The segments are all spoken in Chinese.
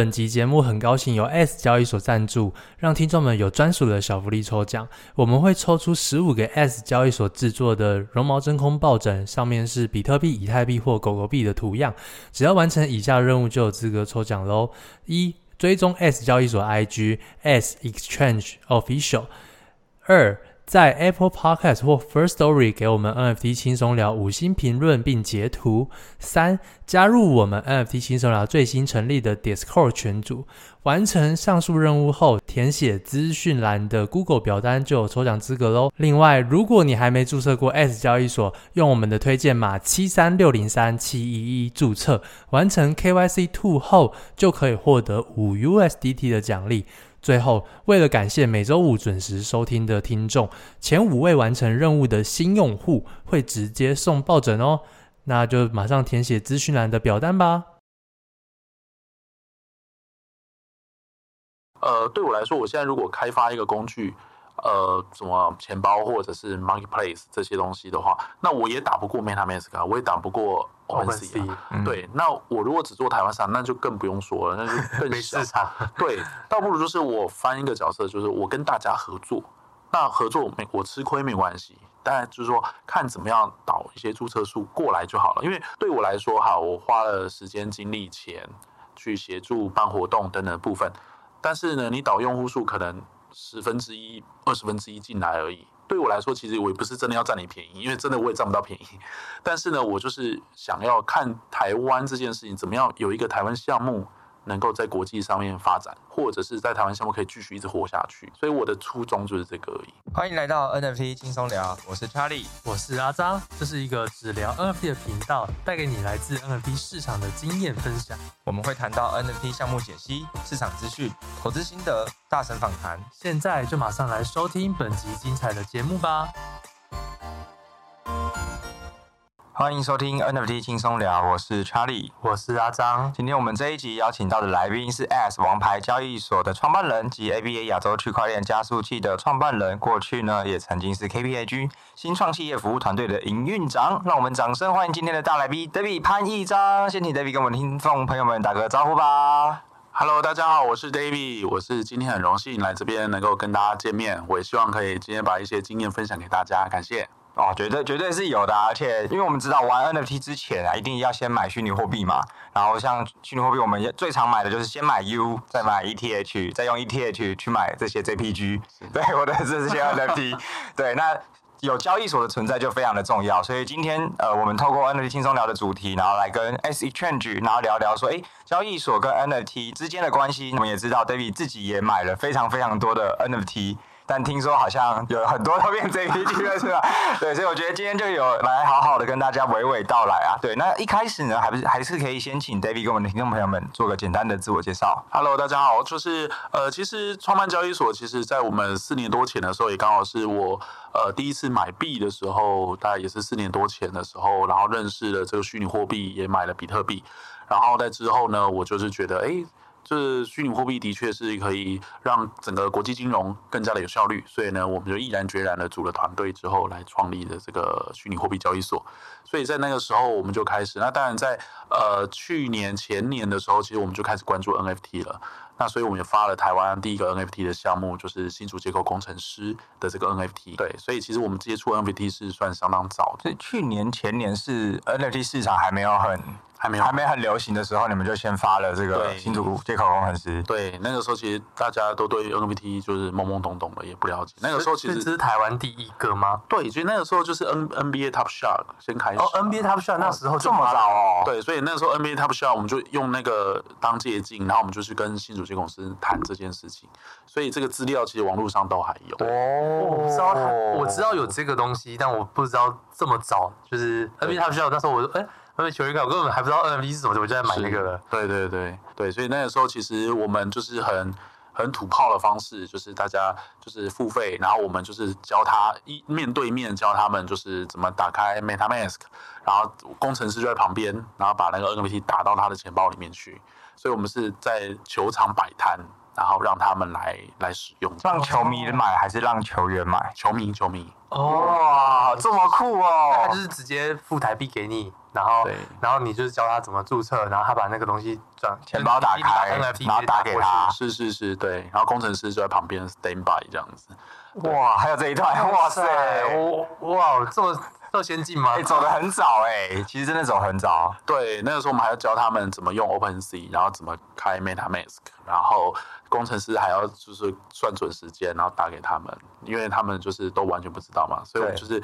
本集节目很高兴由 S 交易所赞助，让听众们有专属的小福利抽奖。我们会抽出十五个 S 交易所制作的绒毛真空抱枕，上面是比特币、以太币或狗狗币的图样。只要完成以下任务，就有资格抽奖喽：一、追踪 S 交易所 IG S Exchange Official；二、在 Apple Podcast 或 First Story 给我们 NFT 轻松聊五星评论并截图。三、加入我们 NFT 轻松聊最新成立的 Discord 群组。完成上述任务后，填写资讯栏的 Google 表单就有抽奖资格喽。另外，如果你还没注册过 S 交易所，用我们的推荐码七三六零三七一一注册，完成 KYC Two 后，就可以获得五 USDT 的奖励。最后，为了感谢每周五准时收听的听众，前五位完成任务的新用户会直接送抱枕哦。那就马上填写资讯栏的表单吧。呃，对我来说，我现在如果开发一个工具。呃，什么钱包或者是 Marketplace 这些东西的话，那我也打不过 MetaMask 啊，我也打不过 OpenSea 啊。嗯、对，那我如果只做台湾市场，那就更不用说了，那就更小。没市场。对，倒不如就是我翻一个角色，就是我跟大家合作。那合作没我吃亏没关系，当然就是说看怎么样导一些注册数过来就好了。因为对我来说，哈，我花了时间、精力、钱去协助办活动等等的部分，但是呢，你导用户数可能。十分之一、二十分之一进来而已。对我来说，其实我也不是真的要占你便宜，因为真的我也占不到便宜。但是呢，我就是想要看台湾这件事情怎么样有一个台湾项目。能够在国际上面发展，或者是在台湾项目可以继续一直活下去，所以我的初衷就是这个而已。欢迎来到 NFT 轻松聊，我是 Charlie，我是阿张，这是一个只聊 NFT 的频道，带给你来自 NFT 市场的经验分享。我们会谈到 NFT 项目解析、市场资讯、投资心得、大神访谈。现在就马上来收听本集精彩的节目吧。欢迎收听 NFT 轻松聊，我是 Charlie，我是阿张。今天我们这一集邀请到的来宾是 S 王牌交易所的创办人及 ABA 亚洲区块链加速器的创办人，过去呢也曾经是 KPAG 新创企业服务团队的营运长。让我们掌声欢迎今天的大来宾 David 潘义章。先请 David 跟我们听众朋友们打个招呼吧。Hello，大家好，我是 David，我是今天很荣幸来这边能够跟大家见面，我也希望可以今天把一些经验分享给大家，感谢。哦，绝对绝对是有的，而且因为我们知道玩 NFT 之前啊，一定要先买虚拟货币嘛。然后像虚拟货币，我们最常买的就是先买 U，再买 ETH，再用 ETH 去买这些 JPG。对，我的是这些 NFT。对，那有交易所的存在就非常的重要。所以今天呃，我们透过 NFT 轻松聊的主题，然后来跟 S Exchange，然后聊聊说，哎，交易所跟 NFT 之间的关系。我们也知道，David 自己也买了非常非常多的 NFT。但听说好像有很多都变 JPG 了，是吧？对，所以我觉得今天就有来好好的跟大家娓娓道来啊。对，那一开始呢，还不是还是可以先请 David 跟我们的听众朋友们做个简单的自我介绍。Hello，大家好，就是呃，其实创办交易所，其实在我们四年多前的时候，也刚好是我呃第一次买币的时候，大概也是四年多前的时候，然后认识了这个虚拟货币，也买了比特币，然后在之后呢，我就是觉得，哎。就是虚拟货币的确是可以让整个国际金融更加的有效率，所以呢，我们就毅然决然的组了团队之后来创立的这个虚拟货币交易所。所以在那个时候我们就开始，那当然在呃去年前年的时候，其实我们就开始关注 NFT 了。那所以我们也发了台湾第一个 NFT 的项目，就是新竹结构工程师的这个 NFT。对，所以其实我们接触 NFT 是算相当早的。去年前年是 NFT 市场还没有很。还没有还没很流行的时候，你们就先发了这个新竹接口工程师。对，那个时候其实大家都对 NFT 就是懵懵懂懂的，也不了解。那个时候其实这是台湾第一个吗？对，所以那个时候就是 N NBA Top Shot 先开始。哦，NBA Top Shot 那时候这么早哦。对，所以那个时候 NBA Top Shot 我们就用那个当借镜，然后我们就去跟新竹接口公司谈这件事情。所以这个资料其实网络上都还有。哦，我知道，我知道有这个东西，但我不知道这么早就是 NBA Top Shot。那时候我哎。因为球衣卡，我根本还不知道 NFT 是什么，我就在买那个了。对对对对，所以那个时候其实我们就是很很土炮的方式，就是大家就是付费，然后我们就是教他一面对面教他们就是怎么打开 MetaMask，然后工程师就在旁边，然后把那个 NFT 打到他的钱包里面去。所以我们是在球场摆摊，然后让他们来来使用，让球迷买还是让球员买？球迷，球迷。哇，这么酷哦！他就是直接付台币给你，然后然后你就是教他怎么注册，然后他把那个东西转钱包打开，然后打给他。是是是，对。然后工程师就在旁边 stand by 这样子。哇，还有这一段，哇塞，哇，这么。这先进吗？哎、欸，走的很早哎、欸，其实真的走很早。对，那个时候我们还要教他们怎么用 OpenSea，然后怎么开 MetaMask，然后工程师还要就是算准时间，然后打给他们，因为他们就是都完全不知道嘛，所以我们就是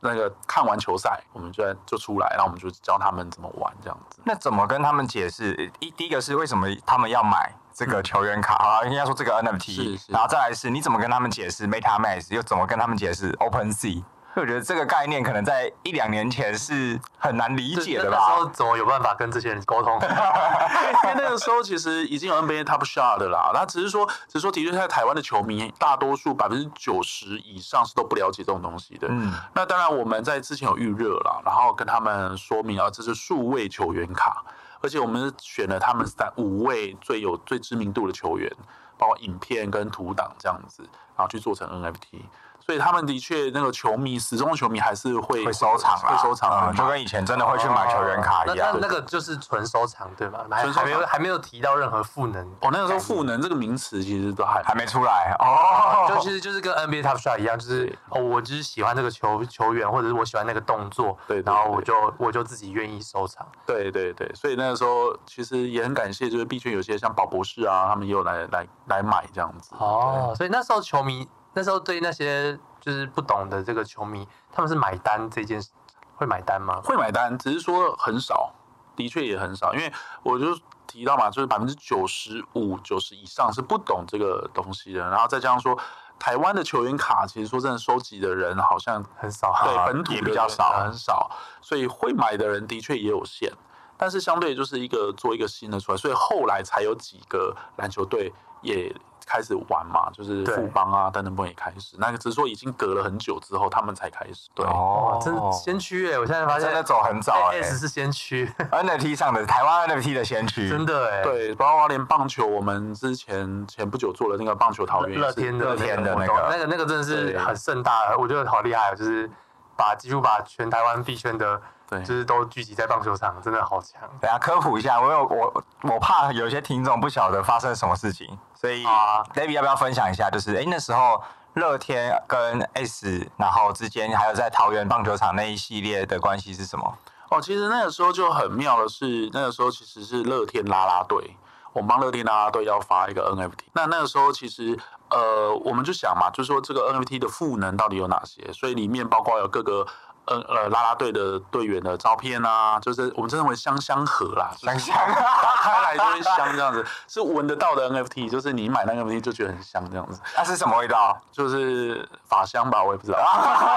那个看完球赛，我们就就出来，然后我们就教他们怎么玩这样子。那怎么跟他们解释？一第一个是为什么他们要买这个球员卡啊？应该说这个 NFT，是是然后再来是你怎么跟他们解释 MetaMask，又怎么跟他们解释 OpenSea？我觉得这个概念可能在一两年前是很难理解的吧？那时候怎么有办法跟这些人沟通？因为那个时候其实已经有 NBA Top Shot 的啦，那只是说，只是说的确在台湾的球迷大多数百分之九十以上是都不了解这种东西的。嗯，那当然我们在之前有预热了，然后跟他们说明啊，这是数位球员卡，而且我们选了他们三五位最有最知名度的球员，包括影片跟图档这样子，然后去做成 NFT。所以他们的确，那个球迷，始终球迷还是会会收藏，会收藏，就跟以前真的会去买球员卡一样。那那个就是纯收藏，对吗？还还没有还没有提到任何赋能。哦，那个时候赋能这个名词其实都还还没出来哦。就其实就是跟 NBA Top Shot 一样，就是哦，我就是喜欢这个球球员，或者是我喜欢那个动作，对，然后我就我就自己愿意收藏。对对对，所以那个时候其实也很感谢，就是币圈有些像宝博士啊，他们也有来来来买这样子。哦，所以那时候球迷那时候对那些。就是不懂的这个球迷，他们是买单这件事，会买单吗？会买单，只是说很少，的确也很少。因为我就提到嘛，就是百分之九十五、九十以上是不懂这个东西的。然后再加上说，台湾的球员卡，其实说真的，收集的人好像很少，对，本土比较少，很少。所以会买的人的确也有限，但是相对就是一个做一个新的出来，所以后来才有几个篮球队也。开始玩嘛，就是富邦啊，等等不也开始。那个只是说已经隔了很久之后，他们才开始。对哦，真的先驱哎！我现在发现真的走很早哎，S 是先驱，NFT 上的台湾 NFT 的先驱，真的哎。对，包括连棒球，我们之前前不久做了那个棒球桃园，乐天的乐天的那个，那个那个真的是很盛大，我觉得好厉害，就是把几乎把全台湾币圈的。对，就是都聚集在棒球场，真的好强。等下科普一下，我有我我怕有些听众不晓得发生什么事情，所以啊，David 要不要分享一下？就是哎、欸，那时候乐天跟 S，然后之间还有在桃园棒球场那一系列的关系是什么？哦，其实那个时候就很妙的是，那个时候其实是乐天啦啦队，我们帮乐天啦啦队要发一个 NFT。那那个时候其实呃，我们就想嘛，就是说这个 NFT 的赋能到底有哪些？所以里面包括有各个。呃呃，啦啦队的队员的照片啊，就是我们称为香香盒啦，香香，打开来就会香这样子，是闻得到的 NFT，就是你买那个 NFT 就觉得很香这样子。那是什么味道？就是法香吧，我也不知道。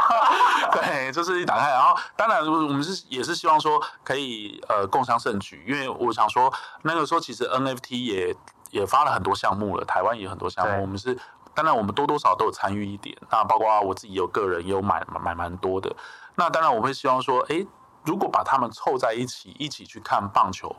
对，就是一打开，然后当然我们是也是希望说可以呃共襄盛举，因为我想说那个时候其实 NFT 也也发了很多项目了，台湾也有很多项目，我们是当然我们多多少少都有参与一点，那包括我自己有个人也有买买蛮多的。那当然，我会希望说，诶，如果把他们凑在一起，一起去看棒球，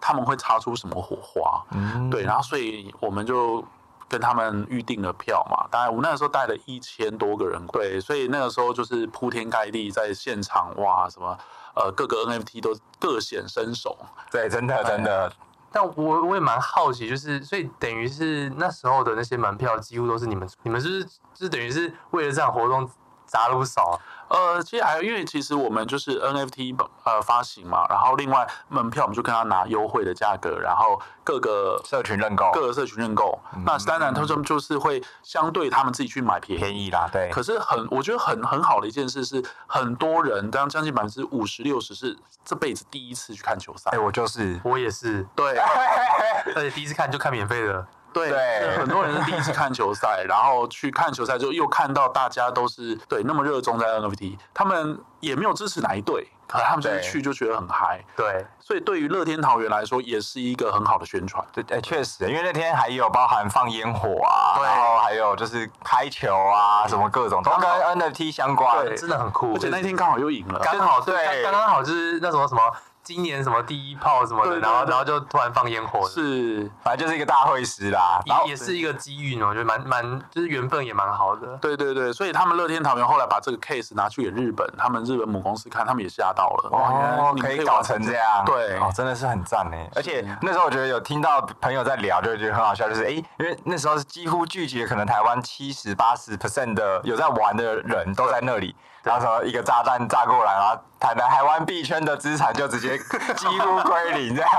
他们会擦出什么火花？嗯，对。然后，所以我们就跟他们预定了票嘛。当然，我那个时候带了一千多个人，对，所以那个时候就是铺天盖地在现场，哇，什么呃，各个 NFT 都各显身手。对，真的真的。但我我也蛮好奇，就是所以等于是那时候的那些门票几乎都是你们，你们是不是就是等于是为了这场活动砸了不少？呃，其实还有，因为其实我们就是 NFT 呃发行嘛，然后另外门票我们就跟他拿优惠的价格，然后各个社群认购，各个社群认购，嗯、那当然他们就是会相对他们自己去买便宜，便宜啦，对。可是很，我觉得很很好的一件事是，很多人，当将近百分之五十六十是这辈子第一次去看球赛。哎、欸，我就是，我也是，对，而且第一次看就看免费的。对，对。很多人是第一次看球赛，然后去看球赛之后，又看到大家都是对那么热衷在 NFT，他们也没有支持哪一队，可是他们就是去就觉得很嗨。对，所以对于乐天桃园来说，也是一个很好的宣传。对，哎，确实，因为那天还有包含放烟火啊，然后还有就是开球啊，什么各种都跟 NFT 相关，对，真的很酷。而且那天刚好又赢了，刚好对，刚刚好就是那什么什么。今年什么第一炮什么的，然后然后就突然放烟火，是，反正就是一个大会师啦，然后也是一个机遇呢，我觉得蛮蛮就是缘分也蛮好的。对对对，所以他们乐天桃园后来把这个 case 拿去给日本，他们日本母公司看，他们也吓到了，哦，可以搞成这样，对，哦，真的是很赞呢。而且那时候我觉得有听到朋友在聊，就觉得很好笑，就是哎，因为那时候是几乎聚集了可能台湾七十八十 percent 的有在玩的人都在那里。然后说一个炸弹炸过来，然后台台湾币圈的资产就直接 几乎归零，这样。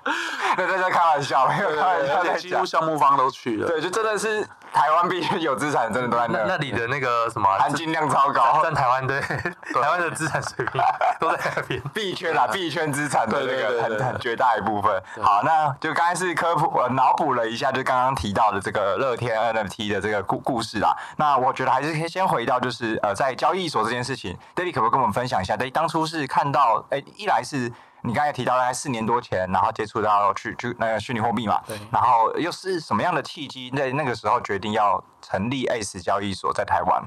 那在这开玩笑，没有开玩笑，几乎项目方都去了。对，就真的是台湾币圈有资产，真的都在那。那里的那个什么含金量超高，在台湾对台湾的资产水平都在那边。币圈啦，币圈资产的那个很很绝大一部分。好，那就刚才是科普，我脑补了一下，就刚刚提到的这个乐天 NFT 的这个故故事啦。那我觉得还是可以先回到，就是呃，在交易所。这件事情，David 可不可以跟我们分享一下？David 当初是看到，哎，一来是你刚才提到，大概四年多前，然后接触到去去那个虚拟货币嘛，对，然后又是什么样的契机，在那个时候决定要成立 ACE 交易所，在台湾？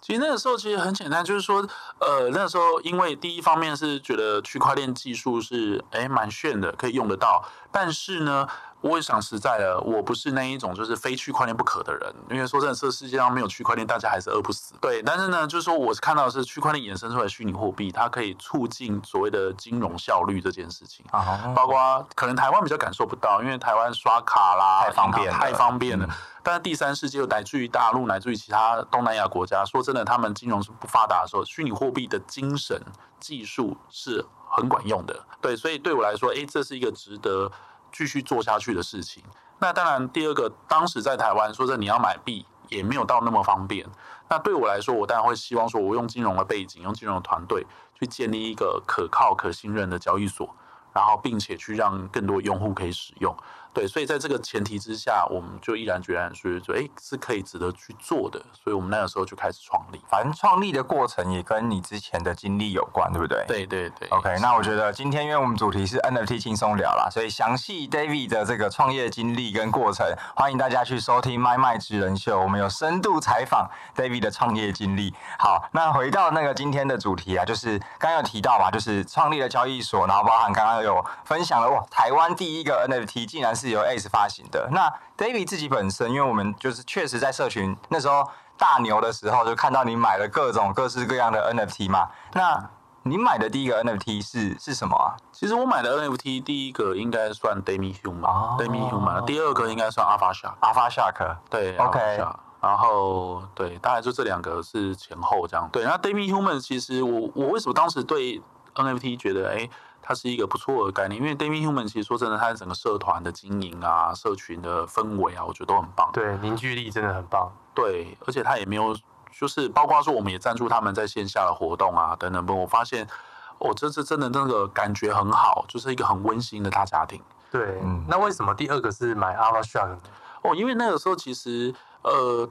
其实那个时候其实很简单，就是说，呃，那个时候因为第一方面是觉得区块链技术是哎蛮炫的，可以用得到，但是呢。我也想实在的，我不是那一种就是非区块链不可的人。因为说真的，这世界上没有区块链，大家还是饿不死。对，但是呢，就是说，我看到的是区块链衍生出来的虚拟货币，它可以促进所谓的金融效率这件事情。啊，包括可能台湾比较感受不到，因为台湾刷卡啦太方便，太方便了。嗯、但是第三世界又乃至于大陆，乃至于其他东南亚国家，说真的，他们金融是不发达的时候，虚拟货币的精神技术是很管用的。对，所以对我来说，哎，这是一个值得。继续做下去的事情。那当然，第二个，当时在台湾，说这你要买币也没有到那么方便。那对我来说，我当然会希望说，我用金融的背景，用金融的团队去建立一个可靠、可信任的交易所，然后并且去让更多用户可以使用。对，所以在这个前提之下，我们就毅然决然说，说哎，是可以值得去做的。所以我们那个时候就开始创立。反正创立的过程也跟你之前的经历有关，对不对？对对对。OK，那我觉得今天因为我们主题是 NFT 轻松聊啦，所以详细 David 的这个创业经历跟过程，欢迎大家去收听《麦麦职人秀》，我们有深度采访 David 的创业经历。好，那回到那个今天的主题啊，就是刚刚有提到嘛，就是创立了交易所，然后包含刚刚有分享了哇，台湾第一个 NFT 竟然是由 ACE 发行的。那 David 自己本身，因为我们就是确实在社群那时候大牛的时候，就看到你买了各种各式各样的 NFT 嘛。那你买的第一个 NFT 是是什么啊？其实我买的 NFT 第一个应该算 Demi Human，Demi Human。第二个应该算 Alpha Shark，Alpha Shark。对，OK。然后对，大概就这两个是前后这样。对，那 Demi Human 其实我我为什么当时对 NFT 觉得哎？它是一个不错的概念，因为 d a m i Human 其实说真的，它的整个社团的经营啊、社群的氛围啊，我觉得都很棒。对，凝聚力真的很棒。对，而且它也没有，就是包括说我们也赞助他们在线下的活动啊等等。不，我发现哦，这次真的那个感觉很好，就是一个很温馨的大家庭。对，嗯。那为什么第二个是买 Alpha Shark 呢？哦，因为那个时候其实呃，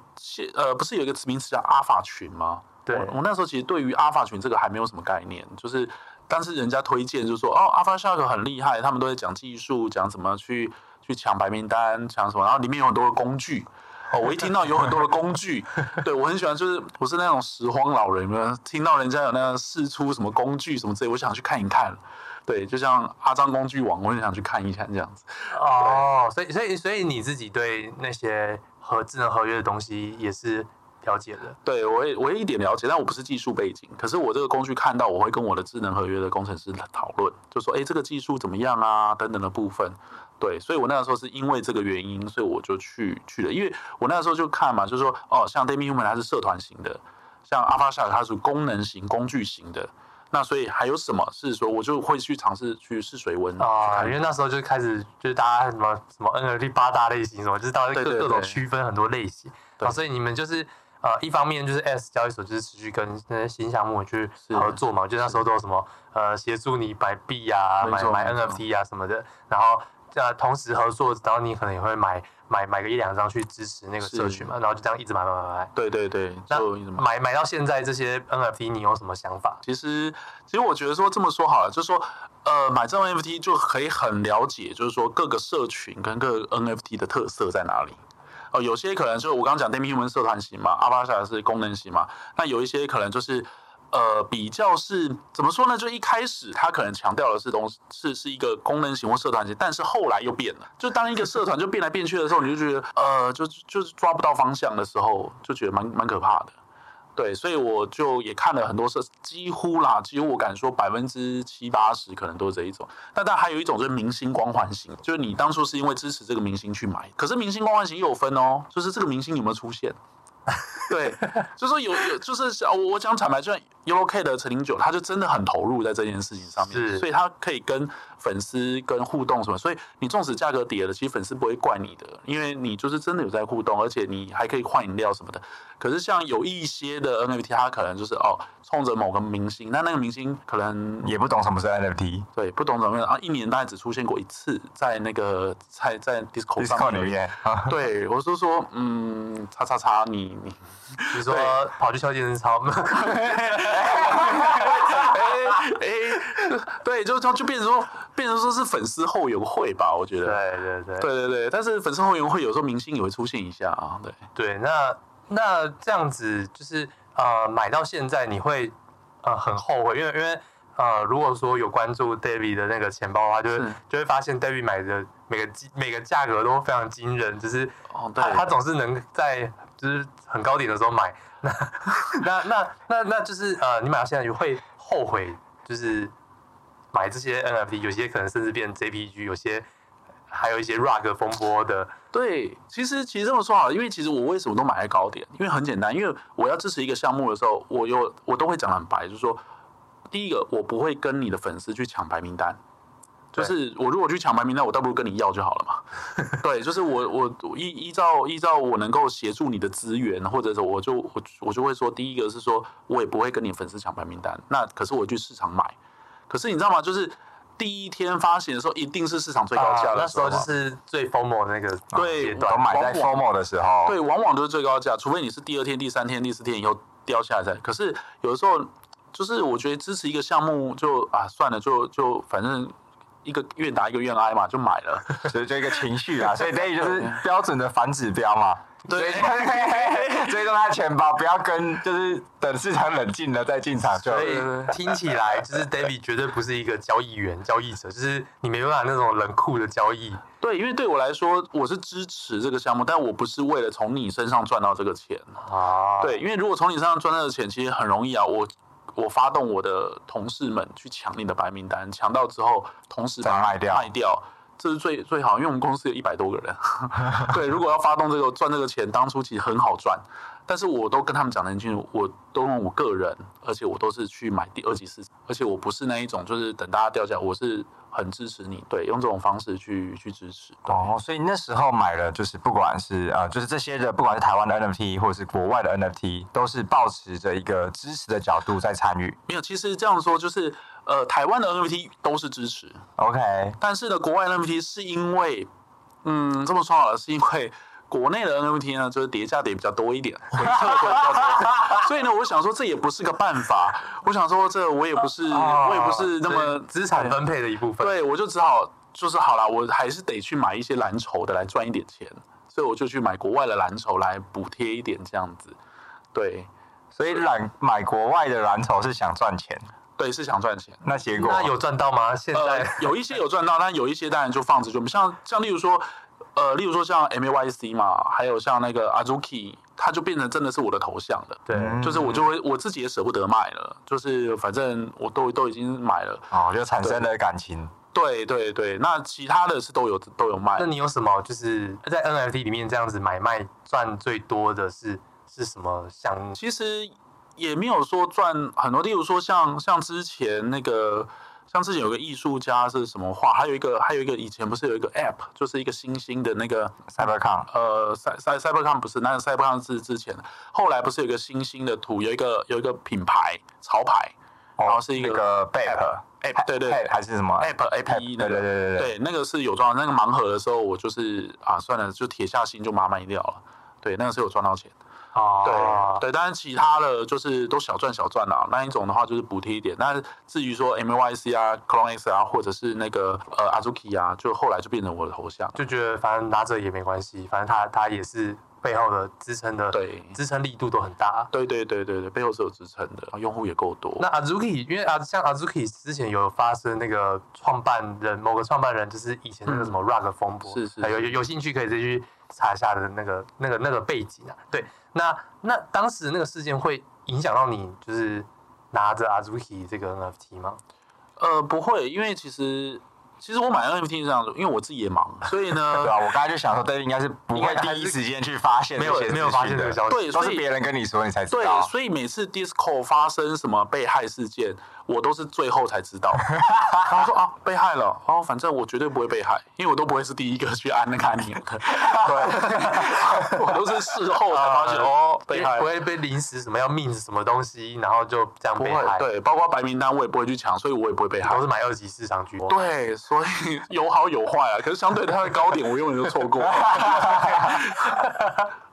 呃，不是有一个名词叫阿法群吗？对，我，我那时候其实对于阿法群这个还没有什么概念，就是。但是人家推荐就说，哦，Alpha Shark 很厉害，他们都在讲技术，讲怎么去去抢白名单，抢什么，然后里面有很多的工具。哦，我一听到有很多的工具，对我很喜欢，就是我是那种拾荒老人，听到人家有那个试出什么工具什么之类，我想去看一看。对，就像阿张工具网，我很想去看一看这样子。哦，所以所以所以你自己对那些和智能合约的东西也是。了解的，对我也我也一点了解，但我不是技术背景。可是我这个工具看到，我会跟我的智能合约的工程师讨论，就说，哎，这个技术怎么样啊？等等的部分。对，所以我那个时候是因为这个原因，所以我就去去了。因为我那个时候就看嘛，就是说，哦，像 Demi Human 它是社团型的，像 Alpha Shark 它是功能型、工具型的。那所以还有什么是说，我就会去尝试去试水温啊？因为那时候就开始就是大家什么什么 NFT 八大类型什么，就是大家各各种区分很多类型。啊，所以你们就是。呃，一方面就是 ACE 交易所就是持续跟那些新项目去合作嘛，就那时候都有什么呃协助你买币啊、买买 NFT 啊什么的，然后呃同时合作，然后你可能也会买买买个一两张去支持那个社群嘛，然后就这样一直买买买买。对对对，那买买买到现在这些 NFT，你有什么想法？其实其实我觉得说这么说好了，就是说呃买这种 NFT 就可以很了解，就是说各个社群跟各个 NFT 的特色在哪里。哦，有些可能就是我刚刚讲 Demi Human 社团型嘛阿巴萨是功能型嘛，那有一些可能就是呃，比较是怎么说呢？就一开始他可能强调的是东是是一个功能型或社团型，但是后来又变了。就当一个社团就变来变去的时候，你就觉得呃，就就是抓不到方向的时候，就觉得蛮蛮可怕的。对，所以我就也看了很多是，几乎啦，几乎我敢说百分之七八十可能都是这一种。但但还有一种就是明星光环型，就是你当初是因为支持这个明星去买，可是明星光环型又有分哦，就是这个明星有没有出现。对，就是说有有，就是我我讲坦白，就像 YOLOK 的陈零九，他就真的很投入在这件事情上面，所以他可以跟粉丝跟互动什么，所以你纵使价格跌了，其实粉丝不会怪你的，因为你就是真的有在互动，而且你还可以换饮料什么的。可是像有一些的 NFT，他可能就是哦，冲着某个明星，那那个明星可能也不懂什么是 NFT，对，不懂怎么样啊，一年大概只出现过一次，在那个在在 Discord 上面，里面对，我是说，嗯，叉叉叉，你你。比如说跑去敲健身操，哎哎，对，就就就变成说，变成说是粉丝后援会吧，我觉得。对对对对对对，但是粉丝后援会有时候明星也会出现一下啊，对对，那那这样子就是呃，买到现在你会呃很后悔，因为因为呃，如果说有关注 David 的那个钱包的话，就会是就会发现 David 买的每个每个价格都非常惊人，就是哦，对，他总是能在。就是很高点的时候买，那那那那那就是呃，你买到现在就会后悔，就是买这些 NFT，有些可能甚至变 JPG，有些还有一些 rug 风波的。对，其实其实这么说好了，因为其实我为什么都买在高点？因为很简单，因为我要支持一个项目的时候，我有我都会讲得很白，就是说，第一个我不会跟你的粉丝去抢白名单。就是我如果去抢白名，单我倒不如跟你要就好了嘛。对，就是我我依依照依照我能够协助你的资源，或者是我就我我就会说，第一个是说我也不会跟你粉丝抢白名单。那可是我去市场买，可是你知道吗？就是第一天发行的时候，一定是市场最高价的时候，啊，那时候就是最 FOMO 那个对，都买在 FOMO 的时候，对，往往都是最高价，除非你是第二天、第三天、第四天以后掉下来再。可是有的时候，就是我觉得支持一个项目就啊算了，就就反正。一个愿打一个愿挨嘛，就买了，所以就一个情绪啊，所以等于就是标准的反指标嘛。对，追踪他钱包，不要跟，就是等市场冷静了再进场就。所以听起来就是 David 绝对不是一个交易员、交易者，就是你没办法那种冷酷的交易。对，因为对我来说，我是支持这个项目，但我不是为了从你身上赚到这个钱啊。对，因为如果从你身上赚到的钱，其实很容易啊，我。我发动我的同事们去抢你的白名单，抢到之后，同时把它卖掉，卖掉，这是最最好，因为我们公司有一百多个人。对，如果要发动这个赚这个钱，当初其实很好赚，但是我都跟他们讲得很清楚，我都用我个人，而且我都是去买第二级市场，而且我不是那一种就是等大家掉价，我是。很支持你，对，用这种方式去去支持。哦，所以那时候买了，就是不管是呃，就是这些的，不管是台湾的 NFT 或者是国外的 NFT，都是保持着一个支持的角度在参与。没有，其实这样说就是，呃，台湾的 NFT 都是支持，OK，但是呢，国外 NFT 是因为，嗯，这么说好了，是因为。国内的 NFT 呢，就是叠加点比较多一点，回 撤会比较多，所以呢，我想说这也不是个办法。我想说这我也不是，我也不是那么资产分配的一部分。对，我就只好就是好了，我还是得去买一些蓝筹的来赚一点钱，所以我就去买国外的蓝筹来补贴一点这样子。对，所以蓝买国外的蓝筹是想赚钱，对，是想赚钱。那结果那有赚到吗？现在、呃、有一些有赚到，但有一些当然就放着，就像像例如说。呃，例如说像 M A Y C 嘛，还有像那个 Azuki，它就变成真的是我的头像了。对，就是我就会我自己也舍不得卖了，就是反正我都都已经买了，哦，就产生了感情。对对对，那其他的是都有都有卖。那你有什么就是在 N F T 里面这样子买卖赚最多的是是什么项目？其实也没有说赚很多，例如说像像之前那个。像之前有个艺术家是什么画，还有一个还有一个以前不是有一个 App，就是一个新兴的那个 Cybercon，呃，Cy Cybercon 不是，那个 Cybercon 是之前的，后来不是有一个新兴的图，有一个有一个品牌潮牌，然后是一个 App App，对对，还是什么 App A P E，对对对对对，那个是有赚，那个盲盒的时候我就是啊算了，就铁下心就把它卖掉了，对，那个是有赚到钱，哦，对对，但是其他的就是都小赚小赚啦。那一种的话就是补贴一点。但是至于说 MYC 啊、Clone X 啊，或者是那个呃 Azuki 啊，就后来就变成我的头像，就觉得反正拿着也没关系，反正他他也是。背后的支撑的对支撑力度都很大，对对对对对，背后是有支撑的，用户也够多。那 Azuki 因为啊，像 Azuki 之前有发生那个创办人某个创办人，就是以前那个什么 Rug 风波，是是，有有有兴趣可以再去查一下的那个那个那个背景啊。对，那那当时那个事件会影响到你，就是拿着 Azuki 这个 NFT 吗？呃，不会，因为其实。其实我买 NFT 是这样子，因为我自己也忙，所以呢，对啊，我刚才就想说，对，应该是不会第一时间去发现，没有没有发现这个消息，对，都是别人跟你说你才知道。对，所以每次 Discord 发生什么被害事件，我都是最后才知道。他说啊，被害了，哦，反正我绝对不会被害，因为我都不会是第一个去按那个按钮的。对，我都是事后才发现哦，被害，不会被临时什么要命什么东西，然后就这样被害。对，包括白名单我也不会去抢，所以我也不会被害。都是买二级市场居多。对。所以有好有坏啊，可是相对它的高点，我永远都错过。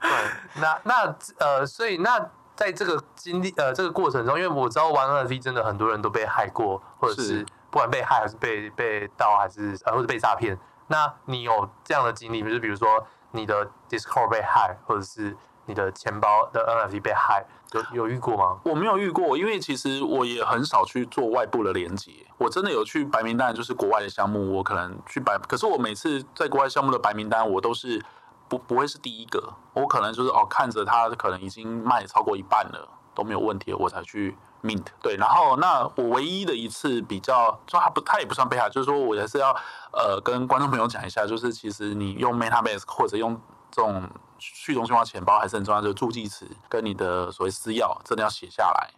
对，那那呃，所以那在这个经历呃这个过程中，因为我知道玩 NFT 真的很多人都被害过，或者是不管被害还是被被盗还是呃或者被诈骗，那你有这样的经历，就是比如说你的 Discord 被害，或者是你的钱包的 NFT 被害？有有遇过吗？我没有遇过，因为其实我也很少去做外部的连接。我真的有去白名单，就是国外的项目，我可能去白。可是我每次在国外项目的白名单，我都是不不会是第一个。我可能就是哦，看着它可能已经卖超过一半了，都没有问题，我才去 mint。对，然后那我唯一的一次比较，就它不，它也不算被害，就是说我还是要呃跟观众朋友讲一下，就是其实你用 MetaMask 或者用这种。去中心化钱包还是很重要，就是助记词跟你的所谓私钥，真的要写下来，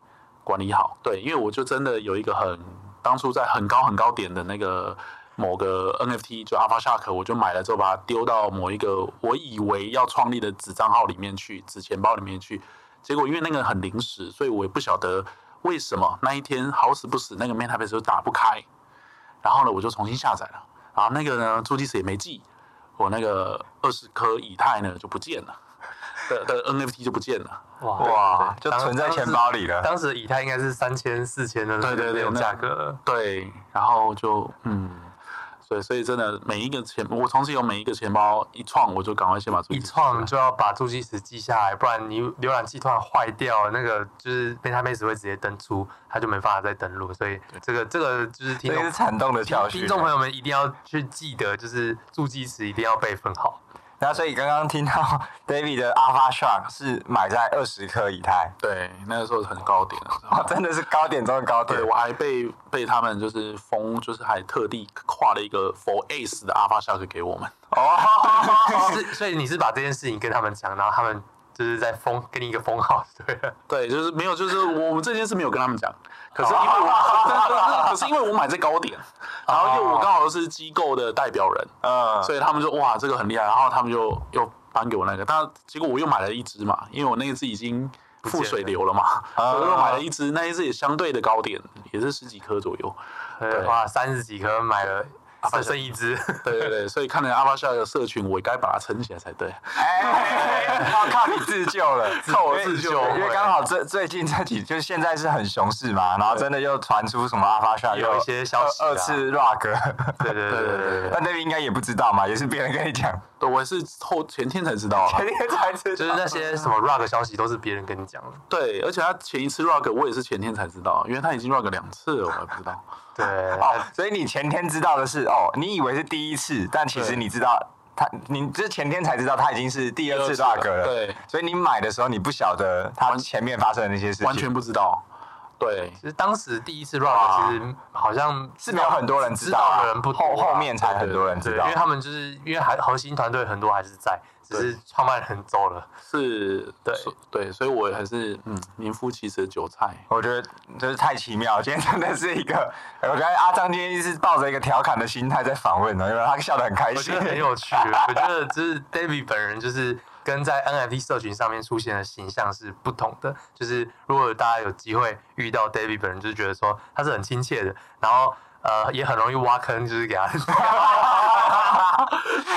管理好。对，因为我就真的有一个很当初在很高很高点的那个某个 NFT，就 Alpha Shark，我就买了之后把它丢到某一个我以为要创立的子账号里面去，子钱包里面去。结果因为那个很临时，所以我也不晓得为什么那一天好死不死那个 MetaBase 就打不开，然后呢我就重新下载了，然后那个呢助记词也没记。我那个二十颗以太呢就不见了，的的 NFT 就不见了，哇哇，就存在钱包里了。当时以太应该是三千四千的对对对价格，对，然后就嗯。对，所以真的每一个钱，我从此有每一个钱包一创，我就赶快先把一创就要把助记词记下来，不然你浏览器突然坏掉，那个就是 MetaMask 会直接登出，它就没办法再登录。所以这个这个就是听众惨痛的教训，听众朋友们一定要去记得，就是助记词一定要备份好。那所以刚刚听到 David 的 Alpha Shark 是买在二十颗以太，对，那个时候很高点啊，真的是高点中的高点。对，我还被被他们就是封，就是还特地画了一个 For Ace 的 Alpha Shark 给我们。哦，是，所以你是把这件事情跟他们讲，然后他们就是在封给你一个封号，对，对，就是没有，就是我们这件事没有跟他们讲。可是因为我，可是因为我买在高点，然后因为我刚好是机构的代表人，嗯，所以他们就哇，这个很厉害，然后他们就又颁给我那个，但结果我又买了一支嘛，因为我那一支已经负水流了嘛，我又买了一支，那一支也相对的高点，也是十几颗左右，对，哇，三十几颗买了。只剩一只，对对对，所以看了阿巴夏的社群，我该把它撑起来才对。哎，靠 靠你自救了，靠我自救，因为刚好最最近这几就是现在是很熊市嘛，然后真的又传出什么阿巴夏有一些消息，二次 rug，对对对对对，那那边应该也不知道嘛，也是别人跟你讲，对，我是后前天才知道，前天才知道，就是那些什么 rug 消息都是别人跟你讲的。对，而且他前一次 rug 我也是前天才知道，因为他已经 rug 两次了，我还不知道。对 哦，所以你前天知道的是哦，你以为是第一次，但其实你知道他，你这前天才知道他已经是第二次 bug 了。对，所以你买的时候你不晓得他前面发生的那些事情，完全不知道。对，其实当时第一次 rug 其实好像是没有很多人知道的人不多，后面才很多人知道，因为他们就是因为还核心团队很多还是在。只是创办人走了，是对对，所以我还是嗯名副其实的韭菜。我觉得真是太奇妙，今天真的是一个，我觉得阿张今天是抱着一个调侃的心态在访问呢，因为他笑得很开心，我觉得很有趣。我觉得就是 David 本人就是跟在 NFT 社群上面出现的形象是不同的。就是如果大家有机会遇到 David 本人，就觉得说他是很亲切的，然后。呃，也很容易挖坑，就是给他。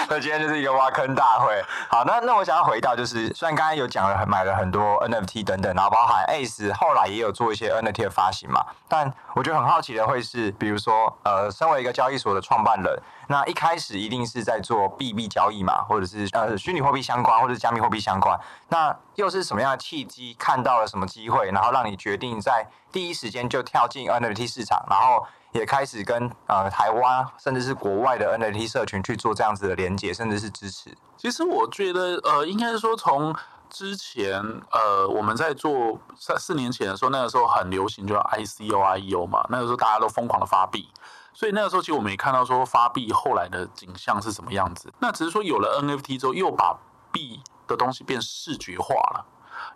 那今天就是一个挖坑大会。好，那那我想要回到，就是虽然刚才有讲了，买了很多 NFT 等等，然后包含 Ace 后来也有做一些 NFT 的发行嘛。但我觉得很好奇的会是，比如说，呃，身为一个交易所的创办人，那一开始一定是在做币币交易嘛，或者是呃虚拟货币相关，或者是加密货币相关。那又是什么样的契机，看到了什么机会，然后让你决定在第一时间就跳进 NFT 市场，然后？也开始跟呃台湾甚至是国外的 NFT 社群去做这样子的连接，甚至是支持。其实我觉得呃，应该是说从之前呃我们在做三四年前的时候，那个时候很流行，就叫 ICO、IEO 嘛，那个时候大家都疯狂的发币，所以那个时候其实我们也看到说发币后来的景象是什么样子。那只是说有了 NFT 之后，又把币的东西变视觉化了，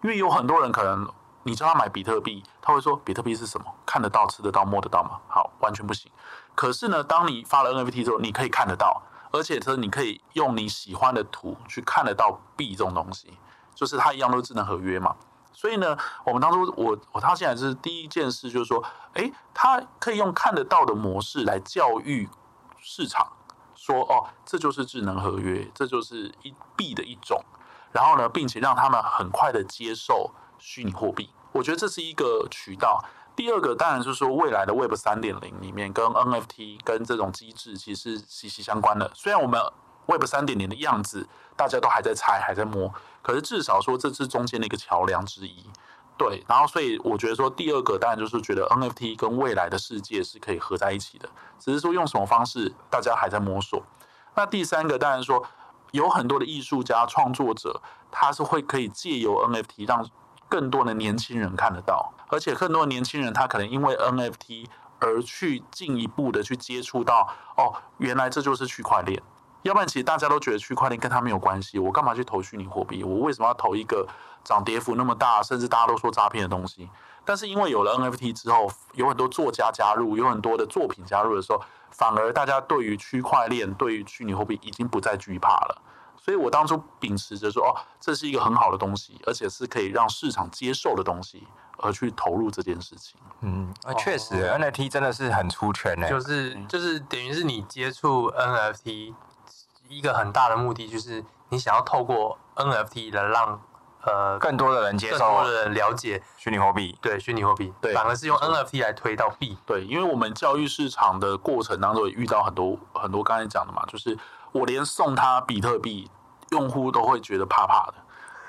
因为有很多人可能。你叫他买比特币，他会说比特币是什么？看得到、吃得到、摸得到吗？好，完全不行。可是呢，当你发了 NFT 之后，你可以看得到，而且是你可以用你喜欢的图去看得到币这种东西，就是它一样都是智能合约嘛。所以呢，我们当初我我他现在是第一件事就是说，诶，他可以用看得到的模式来教育市场，说哦，这就是智能合约，这就是一币的一种。然后呢，并且让他们很快的接受虚拟货币。我觉得这是一个渠道。第二个当然就是说，未来的 Web 三点零里面跟 NFT 跟这种机制其实息息相关的。虽然我们 Web 三点零的样子大家都还在猜，还在摸，可是至少说这是中间的一个桥梁之一。对，然后所以我觉得说，第二个当然就是觉得 NFT 跟未来的世界是可以合在一起的，只是说用什么方式大家还在摸索。那第三个当然说，有很多的艺术家创作者，他是会可以借由 NFT 让。更多的年轻人看得到，而且更多的年轻人他可能因为 NFT 而去进一步的去接触到，哦，原来这就是区块链。要不然其实大家都觉得区块链跟他没有关系，我干嘛去投虚拟货币？我为什么要投一个涨跌幅那么大，甚至大家都说诈骗的东西？但是因为有了 NFT 之后，有很多作家加入，有很多的作品加入的时候，反而大家对于区块链、对于虚拟货币已经不再惧怕了。所以我当初秉持着说，哦，这是一个很好的东西，而且是可以让市场接受的东西，而去投入这件事情。嗯，啊，确实，NFT 真的是很出圈呢。就是就是等于是你接触 NFT 一个很大的目的，就是你想要透过 NFT 来让呃更多的人接受，更多的人了解虚拟货币。对，虚拟货币，对，反而是用 NFT 来推到币。对，因为我们教育市场的过程当中也遇到很多很多刚才讲的嘛，就是我连送他比特币。用户都会觉得怕怕的，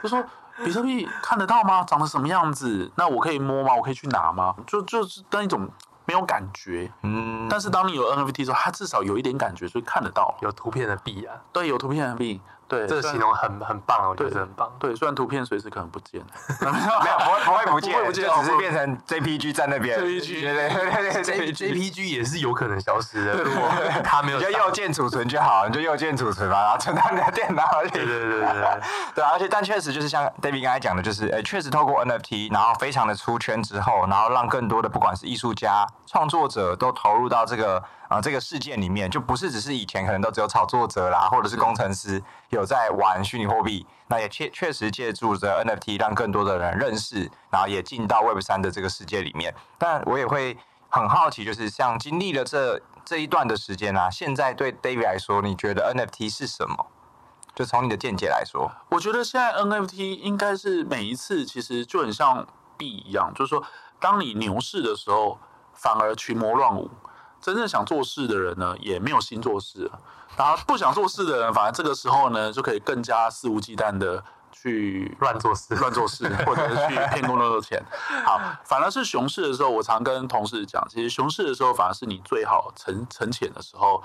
就说比特币看得到吗？长得什么样子？那我可以摸吗？我可以去拿吗？就就是那一种没有感觉。嗯，但是当你有 NFT 之后，它至少有一点感觉，所以看得到有图片的币啊。对，有图片的币。对，这个形容很很棒，我觉得很棒。对，虽然图片随时可能不见，没有，不会不会不见，不会不见，只是变成 JPG 在那边。JPG，对对对对，JPG 也是有可能消失的。如果它 没有，你就右键储存就好，你就右键储存吧，然后存到你的电脑里。对对对对对，对，而且但确实就是像 David 刚才讲的，就是诶，确实透过 NFT，然后非常的出圈之后，然后让更多的不管是艺术家、创作者都投入到这个。啊，这个事件里面就不是只是以前可能都只有炒作者啦，或者是工程师有在玩虚拟货币，那也确确实借助着 NFT 让更多的人认识，然后也进到 Web 三的这个世界里面。但我也会很好奇，就是像经历了这这一段的时间啊，现在对 David 来说，你觉得 NFT 是什么？就从你的见解来说，我觉得现在 NFT 应该是每一次其实就很像币一样，就是说，当你牛市的时候，反而群魔乱舞。真正想做事的人呢，也没有心做事了。然后不想做事的人，反而这个时候呢，就可以更加肆无忌惮的去乱做事、乱做事，或者是去骗更多的钱。好，反而是熊市的时候，我常跟同事讲，其实熊市的时候，反而是你最好沉沉潜的时候。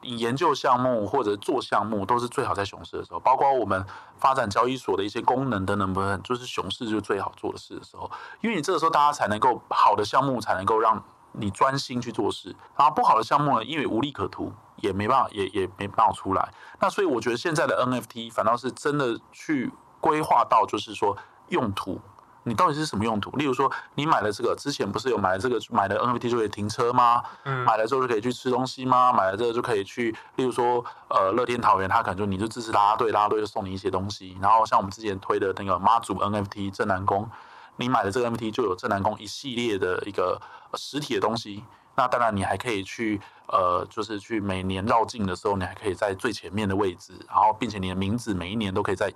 你研究项目或者做项目，都是最好在熊市的时候。包括我们发展交易所的一些功能等等，不就是熊市就最好做的事的时候？因为你这个时候大家才能够好的项目才能够让。你专心去做事，然后不好的项目呢，因为无利可图，也没办法，也也没办法出来。那所以我觉得现在的 NFT 反倒是真的去规划到，就是说用途，你到底是什么用途？例如说，你买了这个，之前不是有买了这个，买了 NFT 就可以停车吗？嗯，买了之后就可以去吃东西吗？买了这个就可以去，例如说，呃，乐天桃园，他可能就你就支持啦啦队，啦啦队就送你一些东西。然后像我们之前推的那个妈祖 NFT 镇南宫。你买了这个 NFT 就有镇南宫一系列的一个实体的东西，那当然你还可以去呃，就是去每年绕境的时候，你还可以在最前面的位置，然后并且你的名字每一年都可以在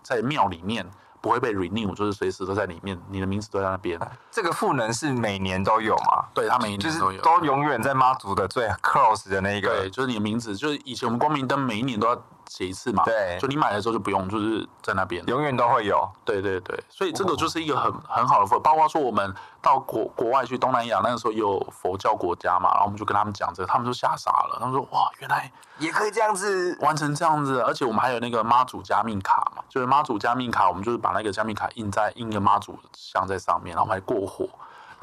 在庙里面。不会被 renew，就是随时都在里面，你的名字都在那边。这个赋能是每年都有吗？对，他每一年都有，都永远在妈祖的最 close 的那一个。对，就是你的名字，就是以前我们光明灯每一年都要。写一次嘛，对，就你买的时候就不用，就是在那边，永远都会有。对对对，所以这个就是一个很很好的佛，包括说我们到国国外去东南亚，那个时候有佛教国家嘛，然后我们就跟他们讲这个，他们就吓傻了，他们说哇，原来也可以这样子完成这样子，而且我们还有那个妈祖加命卡嘛，就是妈祖加命卡，我们就是把那个加命卡印在印个妈祖像在上面，然后还过火。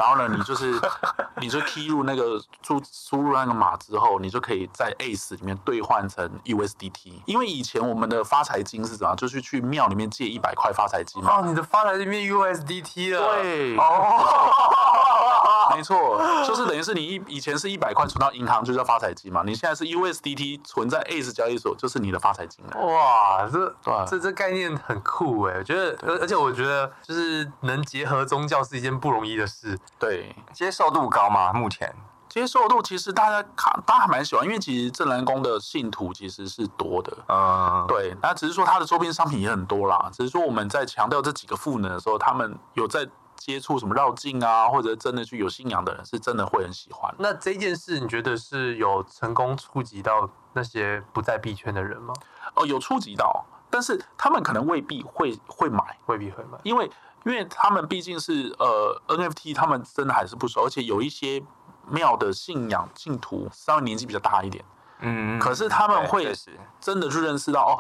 然后呢，你就是，你就 key 入那个输输入那个码之后，你就可以在 ACE 里面兑换成 USDT。因为以前我们的发财金是怎么样？就是去庙里面借一百块发财金嘛。哦，你的发财金变 USDT 了。对。哦。没错，就是等于是你以以前是一百块存到银行就叫发财金嘛，你现在是 USDT 存在 ACE 交易所就是你的发财金了。哇，这对这这概念很酷哎，我觉得，而而且我觉得就是能结合宗教是一件不容易的事。对，接受度高吗？目前接受度其实大家看，大家还蛮喜欢，因为其实正南宫的信徒其实是多的。嗯，对，那只是说它的周边商品也很多啦。只是说我们在强调这几个赋能的时候，他们有在接触什么绕境啊，或者真的去有信仰的人，是真的会很喜欢。那这件事你觉得是有成功触及到那些不在币圈的人吗？哦，有触及到，但是他们可能未必会会买，未必会买，因为。因为他们毕竟是呃 NFT，他们真的还是不熟，而且有一些庙的信仰信徒稍微年纪比较大一点，嗯，可是他们会真的去认识到哦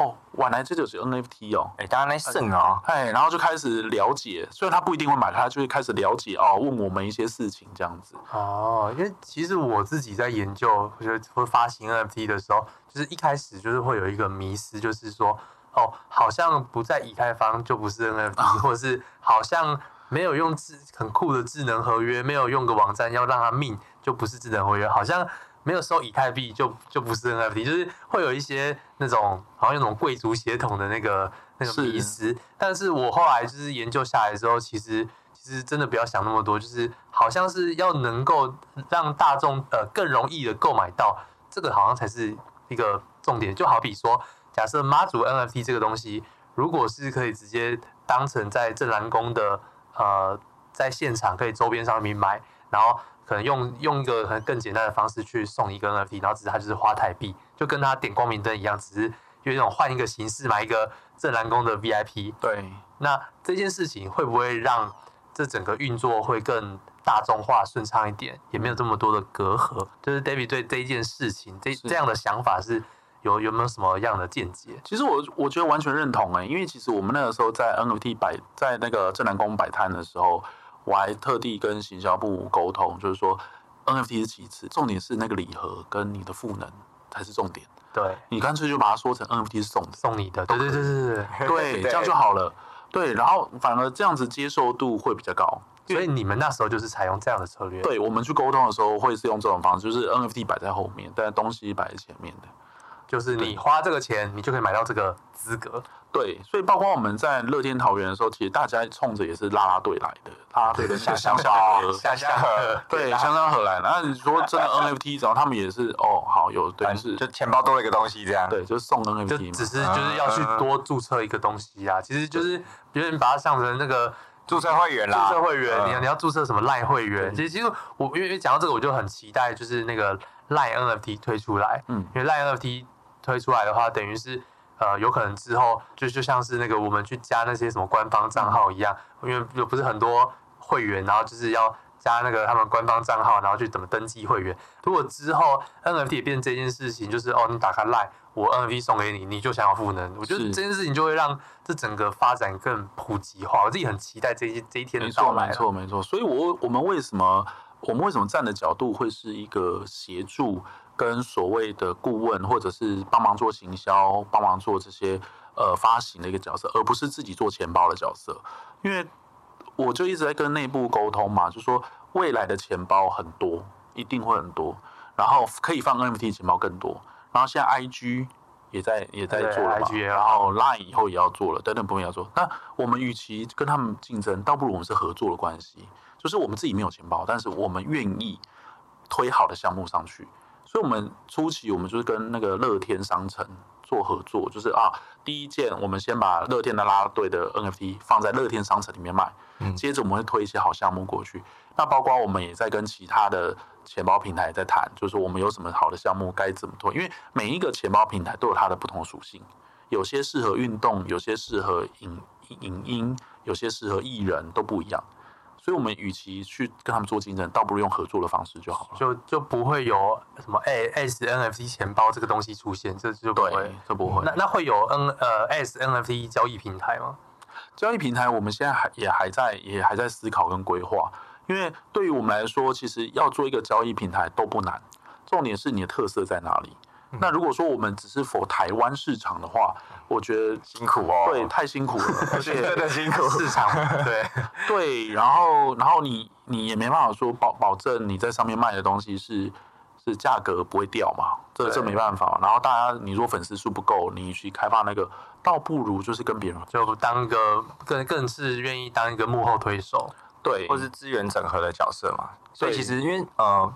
哦，原来这就是 NFT 哦，哎，当然来信哦，哎，然后就开始了解，虽然他不一定会买，他就会开始了解哦，问我们一些事情这样子。哦，因为其实我自己在研究，我觉得会发行 NFT 的时候，就是一开始就是会有一个迷失，就是说。哦，好像不在以太坊就不是 NFT，啊、或者是好像没有用智很酷的智能合约，没有用个网站要让它 mint 就不是智能合约，好像没有收以太币就就不是 NFT，就是会有一些那种好像有那种贵族血统的那个那个迷思。但是我后来就是研究下来之后，其实其实真的不要想那么多，就是好像是要能够让大众呃更容易的购买到，这个好像才是一个重点。就好比说。假设妈祖 NFT 这个东西，如果是可以直接当成在正蓝宫的呃，在现场可以周边上面买，然后可能用用一个可能更简单的方式去送一个 NFT，然后只是它就是花台币，就跟他点光明灯一样，只是有一种换一个形式买一个正蓝宫的 VIP。对，那这件事情会不会让这整个运作会更大众化、顺畅一点，也没有这么多的隔阂？就是 David 对这一件事情这这样的想法是。有有没有什么样的见解？其实我我觉得完全认同哎、欸，因为其实我们那个时候在 NFT 摆在那个正南宫摆摊的时候，我还特地跟行销部沟通，就是说 NFT 是其次，重点是那个礼盒跟你的赋能才是重点。对，你干脆就把它说成 NFT 是送的，送你的，对对对对对，对，这样就好了。对，然后反而这样子接受度会比较高。所以你们那时候就是采用这样的策略。对，我们去沟通的时候会是用这种方式，就是 NFT 摆在后面，但东西摆在前面的。就是你花这个钱，你就可以买到这个资格。对，所以包括我们在乐天桃园的时候，其实大家冲着也是拉拉队来的，啦啦队的香香河，香香河，对，香香河来的。那你说真的 NFT，然后他们也是哦，好有，对，是就钱包多了一个东西这样，对，就是送 NFT，就只是就是要去多注册一个东西啊。其实就是别人把它想成那个注册会员啦，注册会员，你要你要注册什么赖会员？其实其实我因为讲到这个，我就很期待，就是那个赖 NFT 推出来，嗯，因为赖 NFT。推出来的话，等于是呃，有可能之后就就像是那个我们去加那些什么官方账号一样，因为又不是很多会员，然后就是要加那个他们官方账号，然后去怎么登记会员。如果之后 NFT 也变这件事情，就是哦，你打开 Line，我 NFT 送给你，你就想要赋能，我觉得这件事情就会让这整个发展更普及化。我自己很期待这一这一天的到来。没错，没错，没错。所以我我们为什么我们为什么站的角度会是一个协助？跟所谓的顾问，或者是帮忙做行销、帮忙做这些呃发行的一个角色，而不是自己做钱包的角色。因为我就一直在跟内部沟通嘛，就说未来的钱包很多，一定会很多，然后可以放 NFT 钱包更多。然后现在 IG 也在也在做了嘛，然后 Line 以后也要做了，等等部分要做。那我们与其跟他们竞争，倒不如我们是合作的关系，就是我们自己没有钱包，但是我们愿意。推好的项目上去。所以，我们初期我们就是跟那个乐天商城做合作，就是啊，第一件我们先把乐天的啦啦队的 NFT 放在乐天商城里面卖，嗯，接着我们会推一些好项目过去。那包括我们也在跟其他的钱包平台在谈，就是我们有什么好的项目该怎么推，因为每一个钱包平台都有它的不同属性，有些适合运动，有些适合影影音，有些适合艺人，都不一样。所以，我们与其去跟他们做竞争，倒不如用合作的方式就好了，就就不会有什么 A S N F T 钱包这个东西出现，这就不会，这不会。那那会有 N 呃 S N F T 交易平台吗？交易平台我们现在还也还在也还在思考跟规划，因为对于我们来说，其实要做一个交易平台都不难，重点是你的特色在哪里。那如果说我们只是 for 台湾市场的话，我觉得辛苦哦，对，太辛苦了，而且真的辛苦。市场 对对，然后然后你你也没办法说保保证你在上面卖的东西是是价格不会掉嘛，这这没办法。然后大家你说粉丝数不够，你去开发那个，倒不如就是跟别人就当个更更是愿意当一个幕后推手，对，或是资源整合的角色嘛。所以其实因为呃。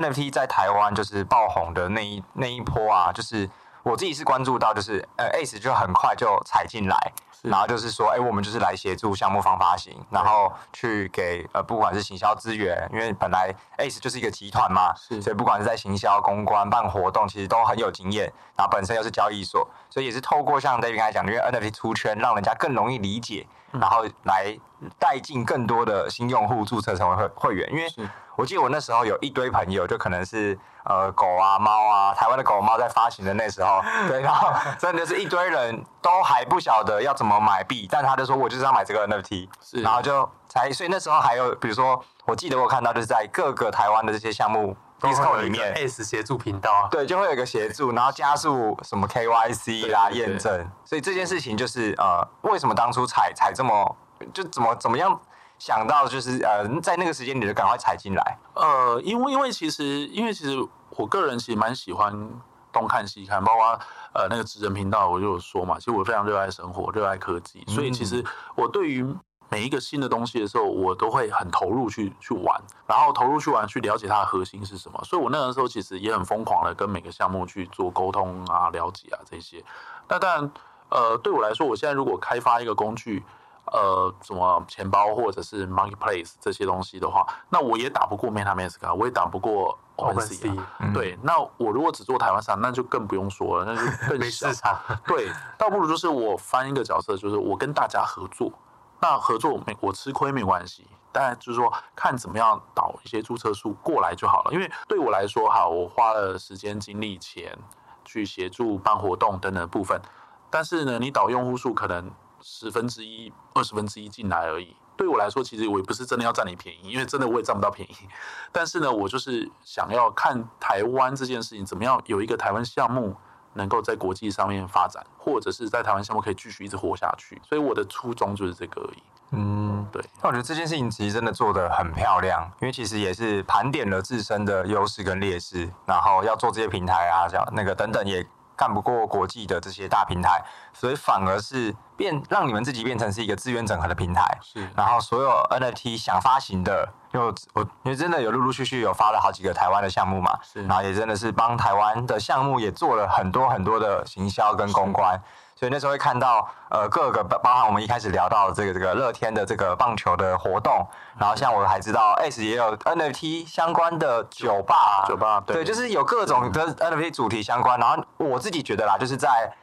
NFT 在台湾就是爆红的那一那一波啊，就是我自己是关注到，就是呃 Ace 就很快就踩进来，然后就是说，哎、欸，我们就是来协助项目方发行，然后去给呃不管是行销资源，因为本来 Ace 就是一个集团嘛，是，所以不管是在行销、公关、办活动，其实都很有经验，然后本身又是交易所，所以也是透过像 David 刚才讲，因为 NFT 出圈，让人家更容易理解，然后来带进更多的新用户注册成为会会员，因为。我记得我那时候有一堆朋友，就可能是呃狗啊猫啊，台湾的狗猫在发行的那时候，对，然后真的是一堆人都还不晓得要怎么买币，但他就说我就是要买这个 NFT，然后就才，所以那时候还有比如说，我记得我看到就是在各个台湾的这些项目 Discord 里面，S 协助频道，对，就会有一个协助，然后加速什么 KYC 啦验证，所以这件事情就是呃，为什么当初踩踩这么就怎么怎么样？想到就是呃，在那个时间你就赶快踩进来。呃，因为因为其实因为其实我个人其实蛮喜欢东看西看，包括呃那个职人频道，我就有说嘛，其实我非常热爱生活，热爱科技，所以其实我对于每一个新的东西的时候，我都会很投入去去玩，然后投入去玩，去了解它的核心是什么。所以我那个时候其实也很疯狂的跟每个项目去做沟通啊、了解啊这些。那当然，呃，对我来说，我现在如果开发一个工具。呃，什么钱包或者是 Marketplace 这些东西的话，那我也打不过 MetaMask 啊，我也打不过 OpenSea 啊。嗯、对，那我如果只做台湾上，那就更不用说了，那就更小。没市场。对，倒不如就是我翻一个角色，就是我跟大家合作。那合作没我吃亏没关系，但就是说看怎么样导一些注册数过来就好了。因为对我来说，哈，我花了时间、精力、钱去协助办活动等等部分，但是呢，你导用户数可能。十分之一、二十分之一进来而已。对我来说，其实我也不是真的要占你便宜，因为真的我也占不到便宜。但是呢，我就是想要看台湾这件事情怎么样，有一个台湾项目能够在国际上面发展，或者是在台湾项目可以继续一直活下去。所以我的初衷就是这个而已。嗯，对。那我觉得这件事情其实真的做得很漂亮，因为其实也是盘点了自身的优势跟劣势，然后要做这些平台啊，这样那个等等也。干不过国际的这些大平台，所以反而是变让你们自己变成是一个资源整合的平台。是，然后所有 NFT 想发行的，就我因为真的有陆陆续续有发了好几个台湾的项目嘛，是，然后也真的是帮台湾的项目也做了很多很多的行销跟公关。所以那时候会看到，呃，各个包包含我们一开始聊到的这个这个乐天的这个棒球的活动，然后像我还知道 S 也有 NFT 相关的酒吧，酒吧对，对，就是有各种的 NFT 主题相关。然后我自己觉得啦，就是在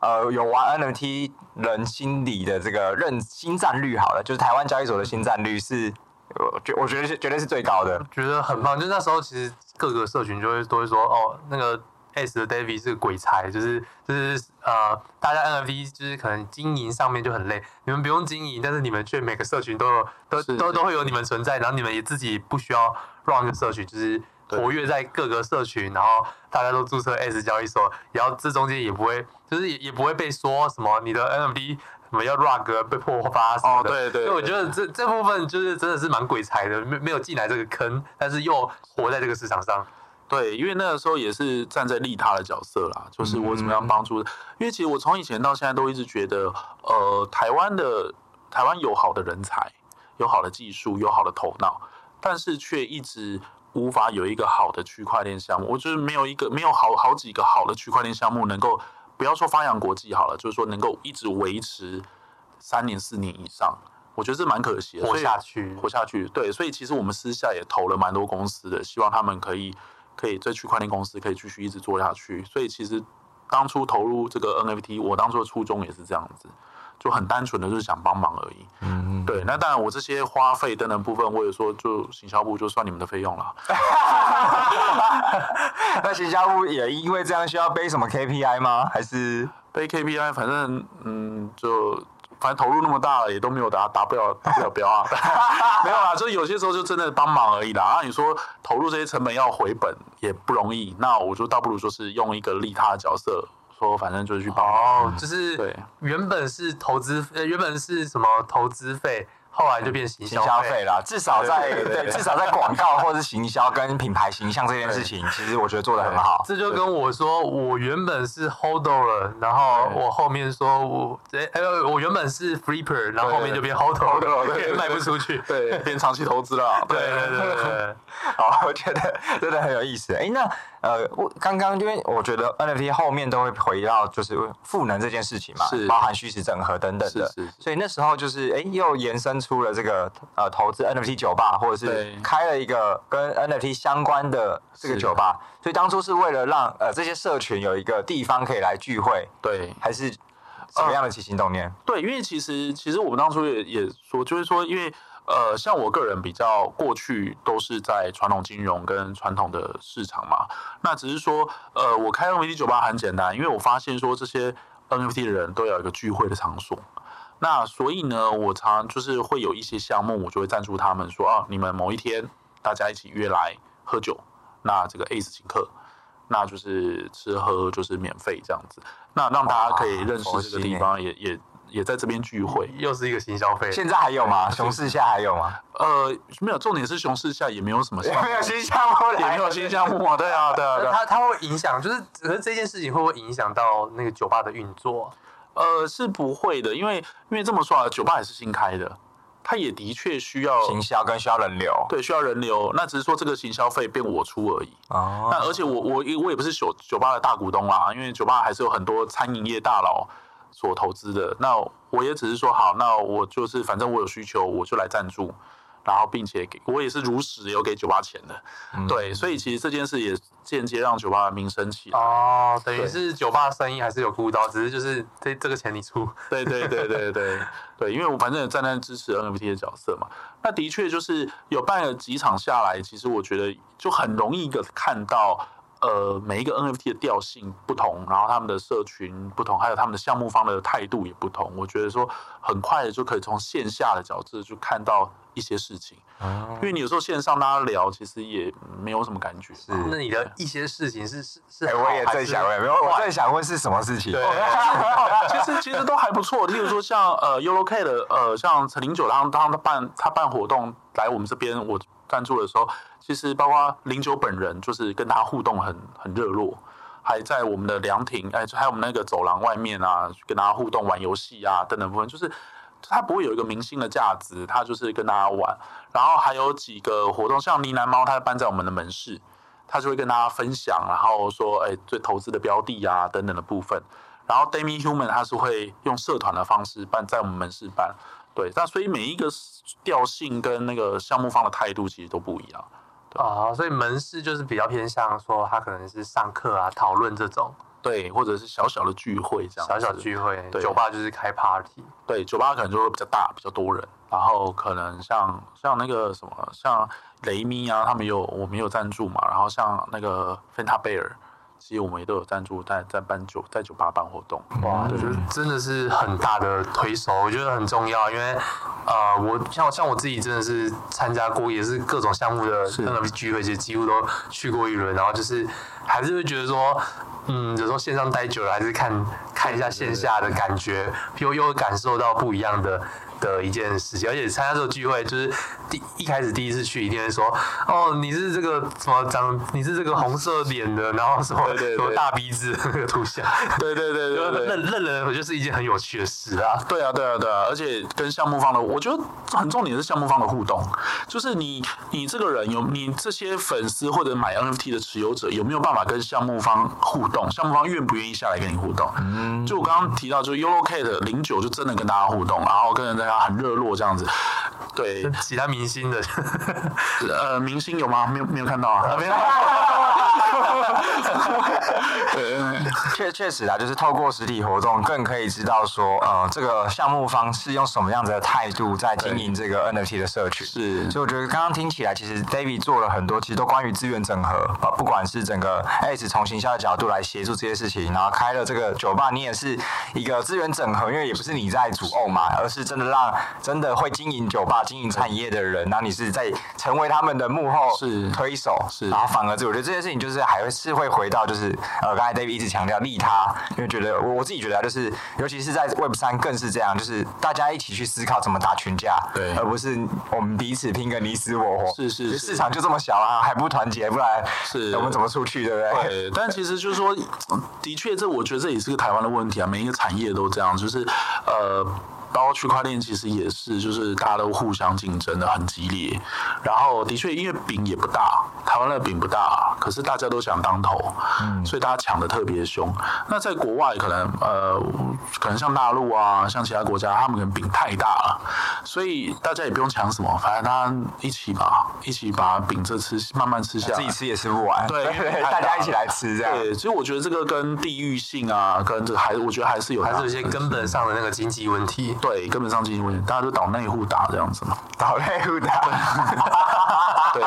呃有玩 NFT 人心里的这个认新战率好了，就是台湾交易所的新战率是，我觉我觉得是绝对是最高的，觉得很棒。就那时候其实各个社群就会都会说，哦，那个。S 的 David 是鬼才，就是就是呃，大家 NFT 就是可能经营上面就很累，你们不用经营，但是你们却每个社群都有都都都会有你们存在，然后你们也自己不需要 run 一个社群，就是活跃在各个社群，然后大家都注册 S 交易所，然后这中间也不会就是也也不会被说什么你的 NFT 什么要 rug 被破发什么的，对对，所以我觉得这这部分就是真的是蛮鬼才的，没没有进来这个坑，但是又活在这个市场上。对，因为那个时候也是站在利他的角色啦，就是我怎么样帮助。因为其实我从以前到现在都一直觉得，呃，台湾的台湾有好的人才，有好的技术，有好的头脑，但是却一直无法有一个好的区块链项目，我觉得没有一个没有好好几个好的区块链项目能够不要说发扬国际好了，就是说能够一直维持三年四年以上，我觉得这蛮可惜的。活下去，活下去。对，所以其实我们私下也投了蛮多公司的，希望他们可以可以这区块链公司可以继续一直做下去。所以其实当初投入这个 NFT，我当初的初衷也是这样子。就很单纯的就是想帮忙而已，嗯，对。那当然，我这些花费等等部分，我也说就行销部就算你们的费用了。那行销部也因为这样需要背什么 KPI 吗？还是背 KPI？反正嗯，就反正投入那么大了，也都没有达达不了达不了标啊。没有啦，就有些时候就真的帮忙而已啦。那你说投入这些成本要回本也不容易，那我就倒不如说是用一个利他的角色。说反正就是去报哦，就是对，原本是投资，呃，原本是什么投资费。后来就变行销费。了，至少在对，至少在广告或者是行销跟品牌形象这件事情，其实我觉得做的很好。这就跟我说，我原本是 hodler 了，然后我后面说我哎，我原本是 flipper，然后后面就变 hodler 了，卖不出去，对，变长期投资了。对对对对，好，我觉得真的很有意思。哎，那呃，我刚刚因为我觉得 NFT 后面都会回到就是赋能这件事情嘛，是包含虚实整合等等的，是所以那时候就是哎，又延伸出。出了这个呃投资 NFT 酒吧，或者是开了一个跟 NFT 相关的这个酒吧，所以当初是为了让呃这些社群有一个地方可以来聚会，对，还是什么样的起心动念？呃、对，因为其实其实我们当初也也说，就是说，因为呃像我个人比较过去都是在传统金融跟传统的市场嘛，那只是说呃我开 NFT 酒吧很简单，因为我发现说这些 NFT 的人都有一个聚会的场所。那所以呢，我常就是会有一些项目，我就会赞助他们说啊，你们某一天大家一起约来喝酒，那这个 ACE 请客，那就是吃喝就是免费这样子，那让大家可以认识这个地方，也也也在这边聚会，又是一个新消费。现在还有吗？熊市下还有吗？呃，没有，重点是熊市下也没有什么项目，没有新项目，也没有新项目啊，对啊，对啊，它它 会影响，就是只是这件事情会不会影响到那个酒吧的运作？呃，是不会的，因为因为这么说啊，酒吧也是新开的，它也的确需要行销跟需要人流，对，需要人流。那只是说这个行销费变我出而已。哦。那而且我我我也不是酒酒吧的大股东啦，因为酒吧还是有很多餐饮业大佬所投资的。那我也只是说好，那我就是反正我有需求，我就来赞助。然后，并且给我也是如实有给酒吧钱的，嗯、对，所以其实这件事也间接让酒吧的名声起来哦，等于是酒吧生意还是有顾到，只是就是这这个钱你出，对对对对对 对，因为我反正也站在支持 NFT 的角色嘛，那的确就是有办了几场下来，其实我觉得就很容易的看到。呃，每一个 NFT 的调性不同，然后他们的社群不同，还有他们的项目方的态度也不同。我觉得说很快的就可以从线下的角度就看到一些事情。哦，因为你有时候线上大家聊，其实也没有什么感觉。是，那你的一些事情是是是，我也在想，没有，我在想问是什么事情？对，其实其实都还不错。例如说像呃 YOLOK 的呃，像陈零九，当当他办他办活动来我们这边，我。赞助的时候，其实包括零九本人，就是跟他互动很很热络，还在我们的凉亭，哎，还有我们那个走廊外面啊，跟大家互动玩游戏啊等等部分，就是他不会有一个明星的价值，他就是跟大家玩。然后还有几个活动，像呢喃猫，他搬在我们的门市，他就会跟大家分享，然后说，哎，最投资的标的啊等等的部分。然后 d a m i Human 他是会用社团的方式办，在我们门市办。对，那所以每一个调性跟那个项目方的态度其实都不一样。啊、哦，所以门市就是比较偏向说，他可能是上课啊、讨论这种，对，或者是小小的聚会这样。小小聚会，对酒吧就是开 party。对，酒吧可能就会比较大，比较多人。然后可能像像那个什么，像雷米啊，他们有我们有赞助嘛。然后像那个 Fanta Bear。其实我们也都有赞助在在办酒在酒吧办活动，哇，我觉得真的是很大的推手，我觉得很重要，因为呃，我像像我自己真的是参加过，也是各种项目的 NFT 聚会，其实几乎都去过一轮，然后就是还是会觉得说，嗯，有时候线上待久了，还是看看一下线下的感觉，又又感受到不一样的。的一件事情，而且参加这个聚会，就是第一开始第一次去，一定会说，哦，你是这个什么长，你是这个红色脸的，然后什么什么大鼻子那个图像，对对对对对，认认人，我觉得是一件很有趣的事啊。对啊对啊对啊，而且跟项目方的，我觉得很重点是项目方的互动，就是你你这个人有你这些粉丝或者买 NFT 的持有者有没有办法跟项目方互动？项目方愿不愿意下来跟你互动？嗯，就我刚刚提到，就 YOLOCAT 零九就真的跟大家互动，然后跟人家。很热络这样子，对其他明星的，呃，明星有吗？没有，没有看到啊。没有，确确实啊，就是透过实体活动，更可以知道说，呃，这个项目方是用什么样子的态度在经营这个 NFT 的社群。是，所以我觉得刚刚听起来，其实 David 做了很多，其实都关于资源整合啊，不管是整个 S 从行销的角度来协助这些事情，然后开了这个酒吧，你也是一个资源整合，因为也不是你在主 own 嘛，而是真的让真的会经营酒吧、经营餐饮业的人，然后你是在成为他们的幕后是推手，是，然后反而这我觉得这件事情就是还会是会回到就是呃，刚才 David 一直强调利他，因为觉得我我自己觉得就是，尤其是在 Web 三更是这样，就是大家一起去思考怎么打群架，对，而不是我们彼此拼个你死我活。是是，市场就这么小啊，还不团结，不然是我们怎么出去，对不对？对。但其实就是说，的确，这我觉得这也是个台湾的问题啊，每一个产业都这样，就是呃。包括区块链其实也是，就是大家都互相竞争的很激烈。然后的确，因为饼也不大，台湾的饼不大，可是大家都想当头，嗯，所以大家抢的特别凶。那在国外可能呃，可能像大陆啊，像其他国家，他们可能饼太大了，所以大家也不用抢什么，反正大家一起吧，一起把饼这吃，慢慢吃下来，自己吃也吃不完，对，大家一起来吃这样。对，所以我觉得这个跟地域性啊，跟这个还，我觉得还是有，还是有一些根本上的那个经济问题。对，根本上经济问题，大家都岛内互打这样子嘛，岛内互打。对，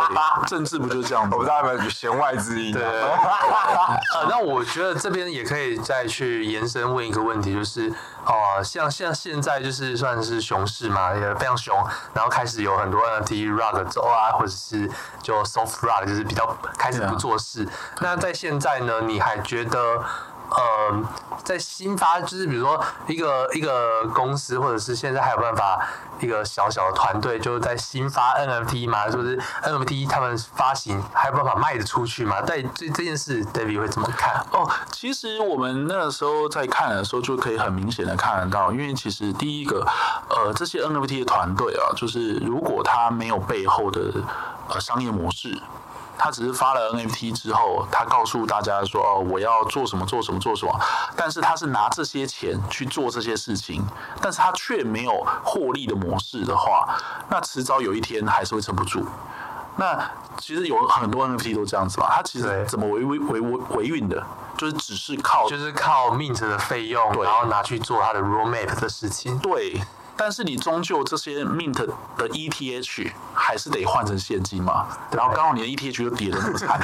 政治不就是这样子？我不知道有没有弦外之音。对，呃，那我觉得这边也可以再去延伸问一个问题，就是哦、呃，像像现在就是算是熊市嘛，也非常熊，然后开始有很多 NFT rug 走啊，或者是就 soft rug，就是比较开始不做事。啊、那在现在呢，你还觉得？呃，在新发，就是比如说一个一个公司，或者是现在还有办法一个小小的团队，就是在新发 NFT 嘛，是不是 NFT 他们发行还有办法卖得出去嘛？在这这件事，David 会怎么看？哦，其实我们那个时候在看的时候，就可以很明显的看得到，因为其实第一个，呃，这些 NFT 的团队啊，就是如果他没有背后的呃商业模式。他只是发了 NFT 之后，他告诉大家说：“哦，我要做什么，做什么，做什么。”但是他是拿这些钱去做这些事情，但是他却没有获利的模式的话，那迟早有一天还是会撑不住。那其实有很多 NFT 都这样子嘛，他其实怎么维维维维维运的，就是只是靠就是靠 mint 的费用，然后拿去做他的 roadmap 的事情。对。但是你终究这些 mint 的 ETH 还是得换成现金嘛？然后刚好你的 ETH 就跌得那么惨，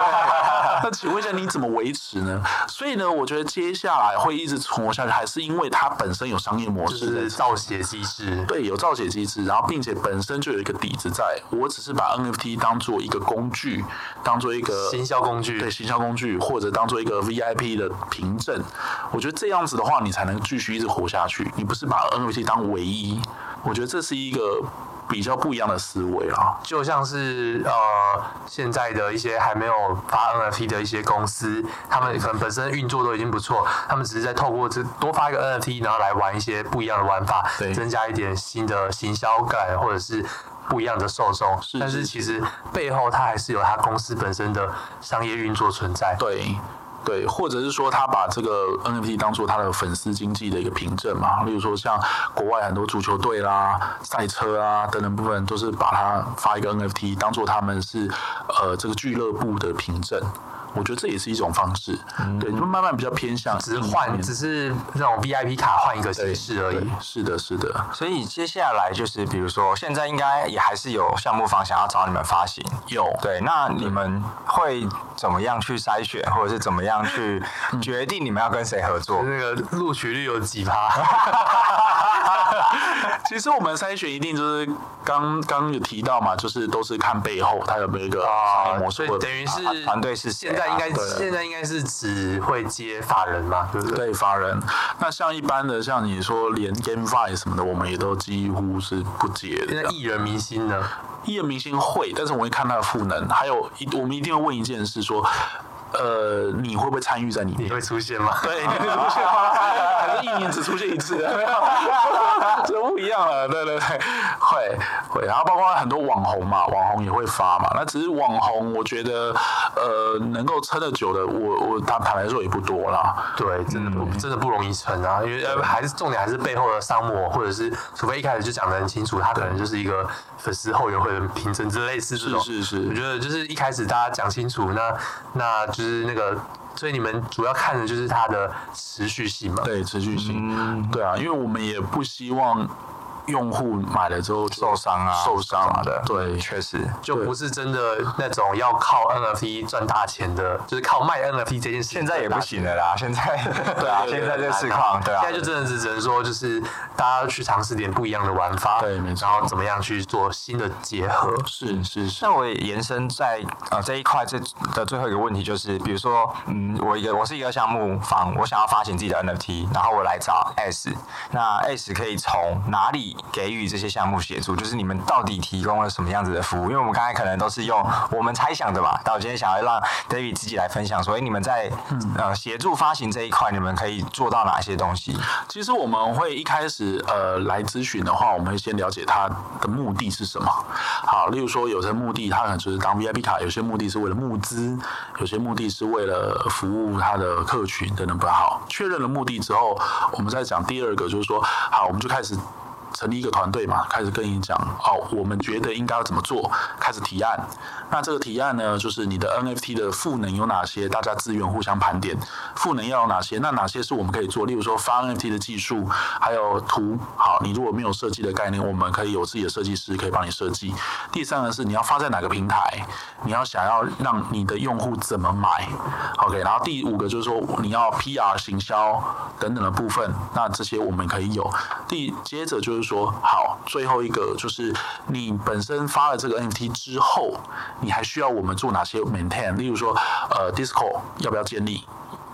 那请问一下你怎么维持呢？所以呢，我觉得接下来会一直存活下去，还是因为它本身有商业模式，就是造血机制。对，有造血机制，然后并且本身就有一个底子在，我只是把 NFT 当做一个工具，当做一个行销工具，对，行销工具，或者当做一个 VIP 的凭证。我觉得这样子的话，你才能继续一直活下去。你不是把 NFT 当唯一，我觉得这是一个比较不一样的思维啊，就像是呃现在的一些还没有发 NFT 的一些公司，他们可能本身运作都已经不错，他们只是在透过这多发一个 NFT，然后来玩一些不一样的玩法，对，增加一点新的行销感，或者是不一样的受众。但是其实背后它还是有它公司本身的商业运作存在。对。对，或者是说他把这个 NFT 当做他的粉丝经济的一个凭证嘛，例如说像国外很多足球队啦、赛车啊等等部分，都是把它发一个 NFT 当做他们是呃这个俱乐部的凭证。我觉得这也是一种方式，嗯、对，就慢慢比较偏向，只是换，只是那种 VIP 卡换一个形式而已。是的，是的。所以接下来就是，比如说，现在应该也还是有项目方想要找你们发行，有。对，那你们会怎么样去筛选，或者是怎么样去决定你们要跟谁合作？那个录取率有几趴？其实我们筛选一定就是刚刚有提到嘛，就是都是看背后他有没有一个商业模式，所以等于是团队是现在应该现在应该是只会接法人嘛，对不对？对，法人。那像一般的，像你说连 GameFi 什么的，我们也都几乎是不接的。那艺人明星呢？艺人明星会，但是我会看他的赋能，还有一我们一定会问一件事说。呃，你会不会参与在里面？你会出现吗？对，你会出现吗？还是一年只出现一次？这不一样了。对对对，会会。然后包括很多网红嘛，网红也会发嘛。那只是网红，我觉得呃，能够撑得久的，我我坦坦白说也不多啦。对，真的不、嗯、真的不容易撑啊，因为还是重点还是背后的商模，或者是除非一开始就讲的很清楚，他可能就是一个粉丝后援会的凭证之类似这种。是是是，我觉得就是一开始大家讲清楚，那那就是。就是那个，所以你们主要看的就是它的持续性嘛？对，持续性。嗯，对啊，因为我们也不希望。用户买了之后受伤啊，受伤啊的，对，确实。就不是真的那种要靠 NFT 赚大钱的，就是靠卖 NFT 这件事。现在也不行了啦，现在对啊，现在这个市况，对啊，现在就真的是只能说，就是大家去尝试点不一样的玩法，对，没错，然后怎么样去做新的结合，是是是。那我也延伸在呃这一块这的最后一个问题就是，比如说，嗯，我一个我是一个项目方，我想要发行自己的 NFT，然后我来找 S，那 S 可以从哪里？给予这些项目协助，就是你们到底提供了什么样子的服务？因为我们刚才可能都是用我们猜想的吧，但我今天想要让 David 自己来分享，所以你们在呃协助发行这一块，你们可以做到哪些东西？其实我们会一开始呃来咨询的话，我们会先了解他的目的是什么。好，例如说有些目的他可能就是当 VIP 卡，有些目的是为了募资，有些目的是为了服务他的客群等等。不好，确认了目的之后，我们再讲第二个，就是说好，我们就开始。成立一个团队嘛，开始跟你讲哦，我们觉得应该要怎么做，开始提案。那这个提案呢，就是你的 NFT 的赋能有哪些？大家资源互相盘点，赋能要有哪些？那哪些是我们可以做？例如说发 NFT 的技术，还有图。好，你如果没有设计的概念，我们可以有自己的设计师可以帮你设计。第三个是你要发在哪个平台？你要想要让你的用户怎么买？OK。然后第五个就是说你要 PR 行销等等的部分，那这些我们可以有。第接着就是。说好，最后一个就是你本身发了这个 NFT 之后，你还需要我们做哪些 maintain？例如说，呃，Discord 要不要建立？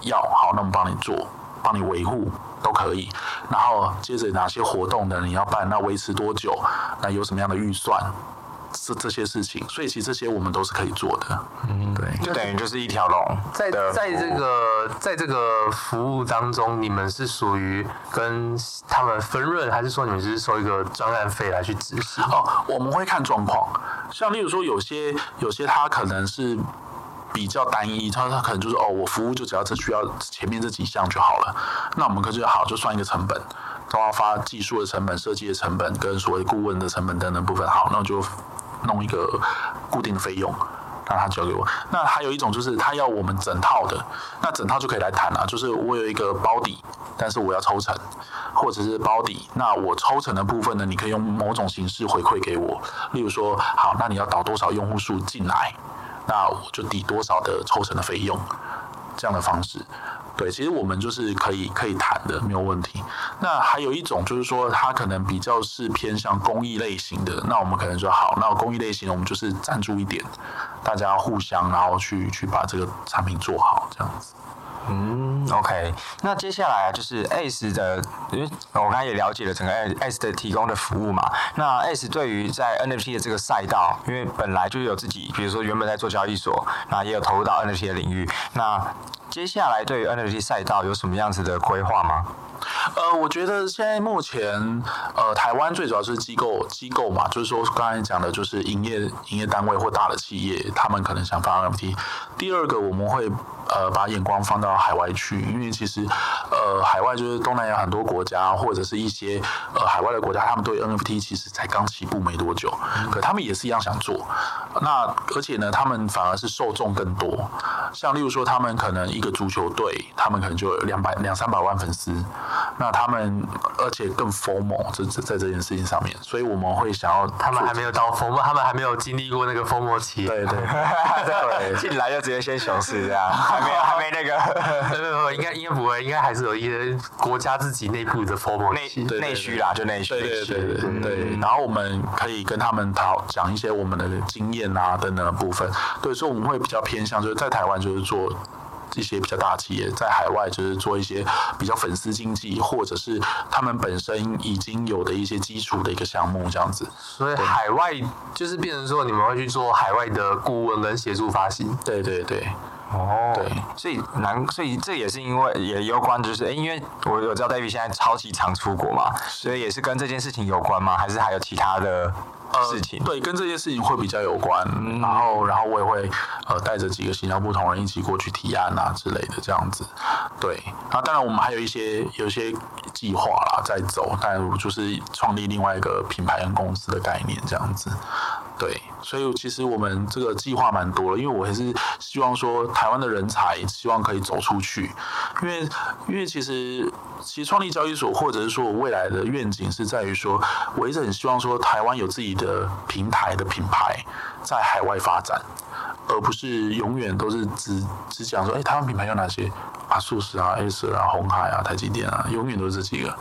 要，好，那我们帮你做，帮你维护都可以。然后接着哪些活动呢？你要办？那维持多久？那有什么样的预算？这这些事情，所以其实这些我们都是可以做的。嗯，对，就等于就是一条龙。在在这个在这个服务当中，你们是属于跟他们分润，还是说你们只是收一个专案费来去执行？哦，我们会看状况。像例如说，有些有些他可能是比较单一，他他可能就是哦，我服务就只要这需要前面这几项就好了。那我们可就好，就算一个成本，都要发技术的成本、设计的成本跟所谓顾问的成本等等部分。好，那我就。弄一个固定的费用，让他交给我。那还有一种就是他要我们整套的，那整套就可以来谈了。就是我有一个包底，但是我要抽成，或者是包底，那我抽成的部分呢，你可以用某种形式回馈给我。例如说，好，那你要导多少用户数进来，那我就抵多少的抽成的费用，这样的方式。对，其实我们就是可以可以谈的，没有问题。那还有一种就是说，它可能比较是偏向公益类型的，那我们可能说好，那公益类型我们就是赞助一点，大家互相然后去去把这个产品做好，这样子。嗯，OK。那接下来啊就是 S 的，因为我刚才也了解了整个 S 的提供的服务嘛。那 S 对于在 NFT 的这个赛道，因为本来就有自己，比如说原本在做交易所，那也有投入到 NFT 的领域，那。接下来对于 NFT 赛道有什么样子的规划吗？呃，我觉得现在目前，呃，台湾最主要是机构机构嘛，就是说刚才讲的，就是营业营业单位或大的企业，他们可能想发 NFT。第二个，我们会。呃，把眼光放到海外去，因为其实，呃，海外就是东南亚很多国家，或者是一些呃海外的国家，他们对 NFT 其实才刚起步没多久，可他们也是一样想做。那而且呢，他们反而是受众更多。像例如说，他们可能一个足球队，他们可能就有两百两三百万粉丝。那他们而且更 FOMO，这在这件事情上面，所以我们会想要他们还没有到 FOMO，他们还没有经历过那个 FOMO 期。对对对，进来就直接先熊市这样。还没还没那个，没有没有，应该应该不会，应该还是有一些国家自己内部的 formal 内内需啦，就内需。对对对对对，对。然后我们可以跟他们讨讲一些我们的经验啊等等的部分。对，所以我们会比较偏向就是在台湾就是做。一些比较大企业在海外就是做一些比较粉丝经济，或者是他们本身已经有的一些基础的一个项目这样子。所以海外就是变成说你们会去做海外的顾问跟协助发行。对对对。哦，对，所以难，所以这也是因为也有关，就是哎，因为我我知道 David 现在超级常出国嘛，所以也是跟这件事情有关吗？还是还有其他的？事情、呃、对，跟这些事情会比较有关，嗯、然后然后我也会呃带着几个行销部同仁一起过去提案啊之类的这样子，对，然后当然我们还有一些有一些计划啦在走，但就是创立另外一个品牌跟公司的概念这样子。对，所以其实我们这个计划蛮多的，因为我还是希望说台湾的人才希望可以走出去，因为因为其实其实创立交易所或者是说我未来的愿景是在于说，我一直很希望说台湾有自己的平台的品牌在海外发展，而不是永远都是只只讲说，哎，台湾品牌有哪些？啊，素食啊，Acer 啊，红海啊，台积电啊，永远都是这几个。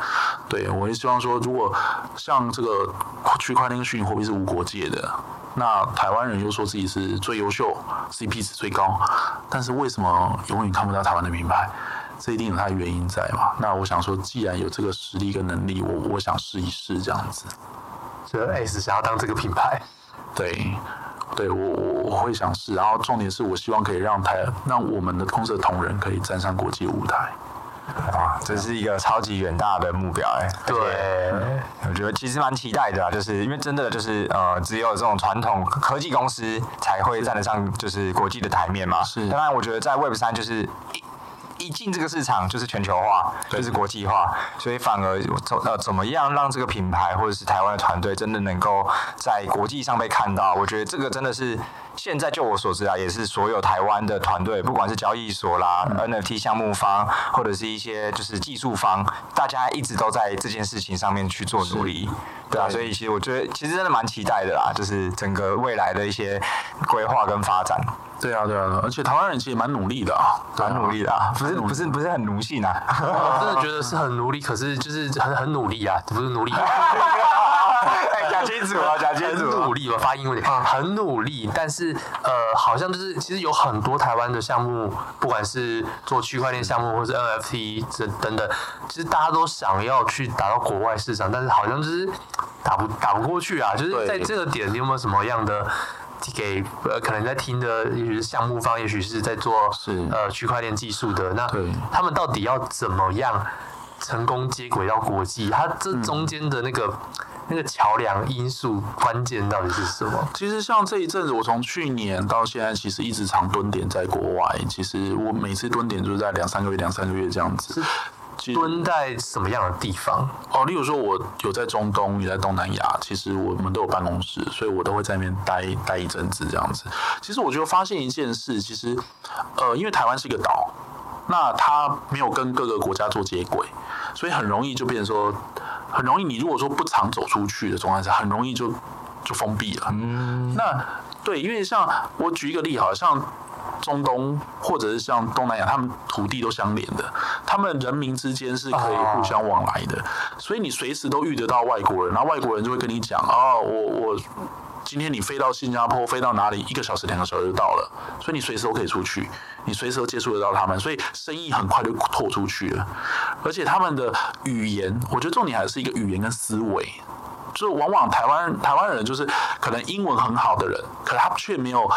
对，我也希望说，如果像这个区块链跟虚拟货币是无国界的，那台湾人又说自己是最优秀，CP 值最高，但是为什么永远看不到台湾的品牌？这一定有它的原因在嘛？那我想说，既然有这个实力跟能力，我我想试一试这样子。所以 S 想要当这个品牌，对。对我我我会想试，然后重点是我希望可以让台让我们的公司的同仁可以站上国际舞台，啊，这是一个超级远大的目标哎。对，我觉得其实蛮期待的啊，就是因为真的就是呃，只有这种传统科技公司才会站得上就是国际的台面嘛。是，当然我觉得在 Web 三就是。一进这个市场就是全球化，就是国际化，所以反而怎呃怎么样让这个品牌或者是台湾的团队真的能够在国际上被看到？我觉得这个真的是现在就我所知啊，也是所有台湾的团队，不管是交易所啦、嗯、NFT 项目方，或者是一些就是技术方，大家一直都在这件事情上面去做努力，对啊，所以其实我觉得其实真的蛮期待的啦，就是整个未来的一些规划跟发展。对啊，对啊，而且台湾人其实蛮努力的啊，蛮努力的啊，不是不是不是很奴性啊，我真的 觉得是很努力，可是就是很很努力啊，不是努力。哎，讲清楚啊，讲清楚。很努力吧，发音有点。很努力，但是呃，好像就是其实有很多台湾的项目，不管是做区块链项目，或是 NFT 这等等，其实大家都想要去打到国外市场，但是好像就是打不打不过去啊，就是在这个点，你有没有什么样的？给呃，可能在听的，也许是项目方，也许是在做是呃区块链技术的，那他们到底要怎么样成功接轨到国际？它这中间的那个、嗯、那个桥梁因素关键到底是什么？其实像这一阵子，我从去年到现在，其实一直常蹲点在国外。其实我每次蹲点就是在两三个月、两三个月这样子。蹲在什么样的地方？哦，例如说，我有在中东，也在东南亚，其实我们都有办公室，所以我都会在那边待待一阵子这样子。其实我就发现一件事，其实，呃，因为台湾是一个岛，那它没有跟各个国家做接轨，所以很容易就变成说，很容易你如果说不常走出去的状态下，很容易就就封闭了。嗯，那对，因为像我举一个例，好像。中东或者是像东南亚，他们土地都相连的，他们人民之间是可以互相往来的，所以你随时都遇得到外国人，然后外国人就会跟你讲哦，我我今天你飞到新加坡，飞到哪里，一个小时两个小时就到了，所以你随时都可以出去，你随时都接触得到他们，所以生意很快就拓出去了，而且他们的语言，我觉得重点还是一个语言跟思维。就往往台湾台湾人就是可能英文很好的人，可是他却没有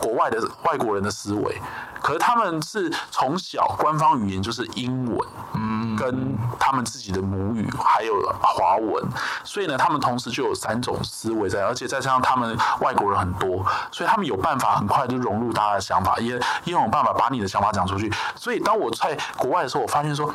国外的外国人的思维。可是他们是从小官方语言就是英文，嗯，跟他们自己的母语还有华文，所以呢，他们同时就有三种思维在，而且再加上他们外国人很多，所以他们有办法很快就融入大家的想法，也也有办法把你的想法讲出去。所以当我在国外的时候，我发现说，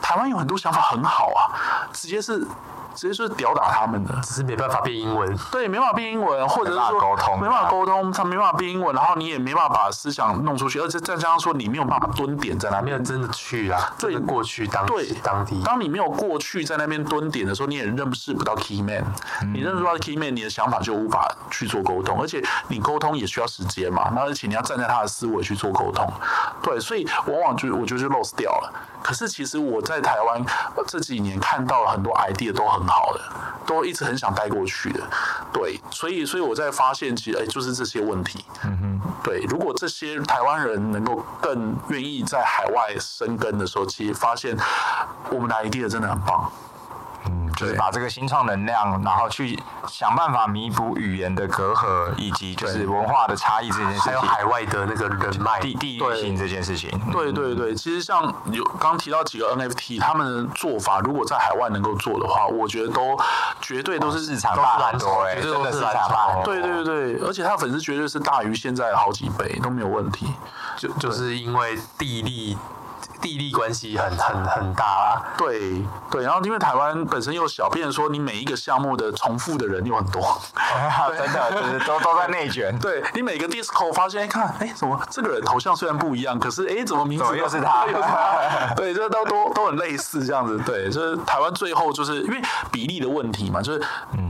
台湾有很多想法很好啊，直接是。直接就是吊打他们的，只是没办法变英文。对，没办法变英文，或者是说沟通，没办法沟通，他没办法变英文，然后你也没办法把思想弄出去，而且再加上说你没有办法蹲点在那边，没有真的去啊，对，过去当对当地。当你没有过去在那边蹲点的时候，你也认识不到 key man，嗯，你认识不到 key man，你的想法就无法去做沟通，而且你沟通也需要时间嘛，那而且你要站在他的思维去做沟通，对，所以往往就我觉得就 lost 掉了。可是其实我在台湾这几年看到了很多 idea 都很好的，都一直很想带过去的，对，所以所以我在发现其实哎就是这些问题，嗯哼，对，如果这些台湾人能够更愿意在海外生根的时候，其实发现我们来 idea 真的很棒。就是把这个新创能量，然后去想办法弥补语言的隔阂，以及就是文化的差异这件事情，还有海外的那个人脉、地地域性这件事情。对对对，其实像有刚提到几个 NFT，他们的做法如果在海外能够做的话，我觉得都绝对都是市场大很多，绝对都是市场大。对对对，而且他粉丝绝对是大于现在好几倍都没有问题，就就是因为地利。地利关系很很很大啦，对对，然后因为台湾本身又小，变成说你每一个项目的重复的人又很多，真的就是都都在内卷。对你每个 disco 发现，哎看，哎怎么这个人头像虽然不一样，可是哎怎么名字又是他？对，这都都都很类似这样子。对，就是台湾最后就是因为比例的问题嘛，就是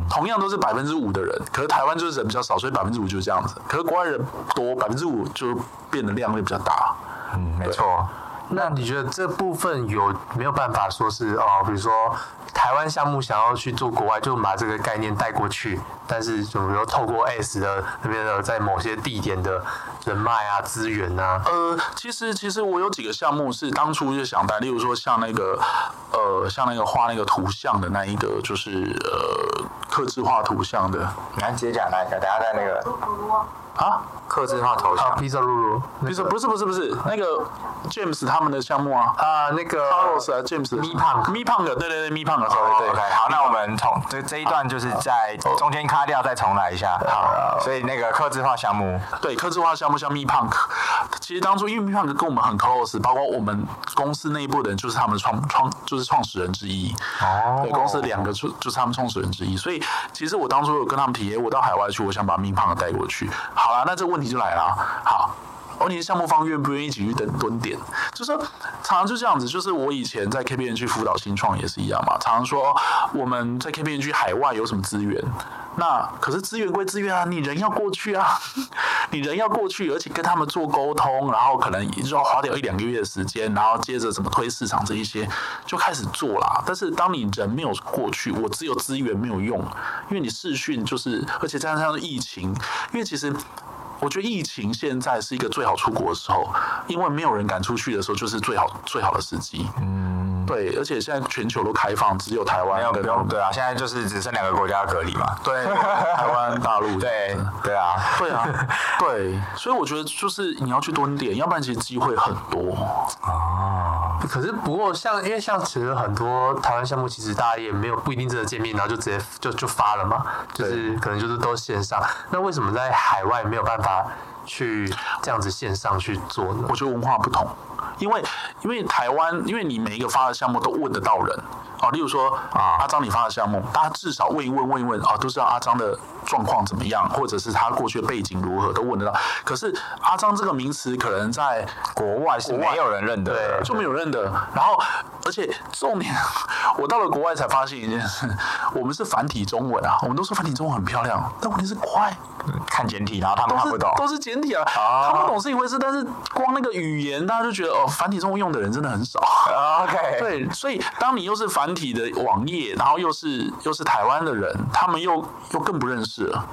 同样都是百分之五的人，可是台湾就是人比较少，所以百分之五就是这样子。可是国外人多，百分之五就变得量会比较大。嗯，没错。那你觉得这部分有没有办法说是哦？比如说台湾项目想要去做国外，就把这个概念带过去，但是就比如透过 S 的那边的在某些地点的人脉啊、资源啊。呃，其实其实我有几个项目是当初就想带，例如说像那个呃，像那个画那个图像的那一个，就是呃，刻字化图像的。你看直接讲那一个，等下在那个。啊，刻字化头像，披萨露露，披萨不是不是不是那个 James 他们的项目啊。啊，那个 Carlos 啊 James，Me Punk，Me Punk，对对对，Me Punk，对对，好，那我们从这这一段就是在中间卡掉，再重来一下，好，所以那个客制化项目，对，客制化项目像 Me Punk，其实当初因为 Me Punk 跟我们很 close，包括我们公司内部的人就是他们创创就是创始人之一，哦，对，公司两个就就是他们创始人之一，所以其实我当初有跟他们提，我到海外去，我想把 Me Punk 带过去。好了，那这个问题就来了。好，而你的项目方愿不愿意一起去等蹲点？就是说常常就这样子，就是我以前在 KPN 去辅导新创也是一样嘛。常常说我们在 KPN 去海外有什么资源，那可是资源归资源啊，你人要过去啊，你人要过去，而且跟他们做沟通，然后可能也就要花掉一两个月的时间，然后接着怎么推市场这一些就开始做啦。但是当你人没有过去，我只有资源没有用，因为你视讯就是，而且加上疫情，因为其实。我觉得疫情现在是一个最好出国的时候，因为没有人敢出去的时候，就是最好最好的时机。嗯，对，而且现在全球都开放，只有台湾没有不用。对啊，现在就是只剩两个国家隔离嘛。对，台湾、大陆。对，对啊，对啊，对。所以我觉得就是你要去蹲点，要不然其实机会很多啊。可是不过像因为像其实很多台湾项目，其实大家也没有不一定真的见面，然后就直接就就发了嘛，就是可能就是都线上。那为什么在海外没有办法？啊去这样子线上去做呢？我觉得文化不同，因为因为台湾，因为你每一个发的项目都问得到人。哦，例如说啊，阿张你发的项目，大家至少问一问，问一问啊，都知道阿张的状况怎么样，或者是他过去的背景如何，都问得到。可是阿张这个名词可能在国外是没有人认得，对，就没有认得。然后，而且重点，我到了国外才发现一件事，我们是繁体中文啊，我们都说繁体中文很漂亮，但问题是国外看简体，然后他们看不懂，都是简体啊，他不懂是一回事，但是光那个语言，大家就觉得哦，繁体中文用的人真的很少。OK，对，所以当你又是繁整体的网页，然后又是又是台湾的人，他们又又更不认识了，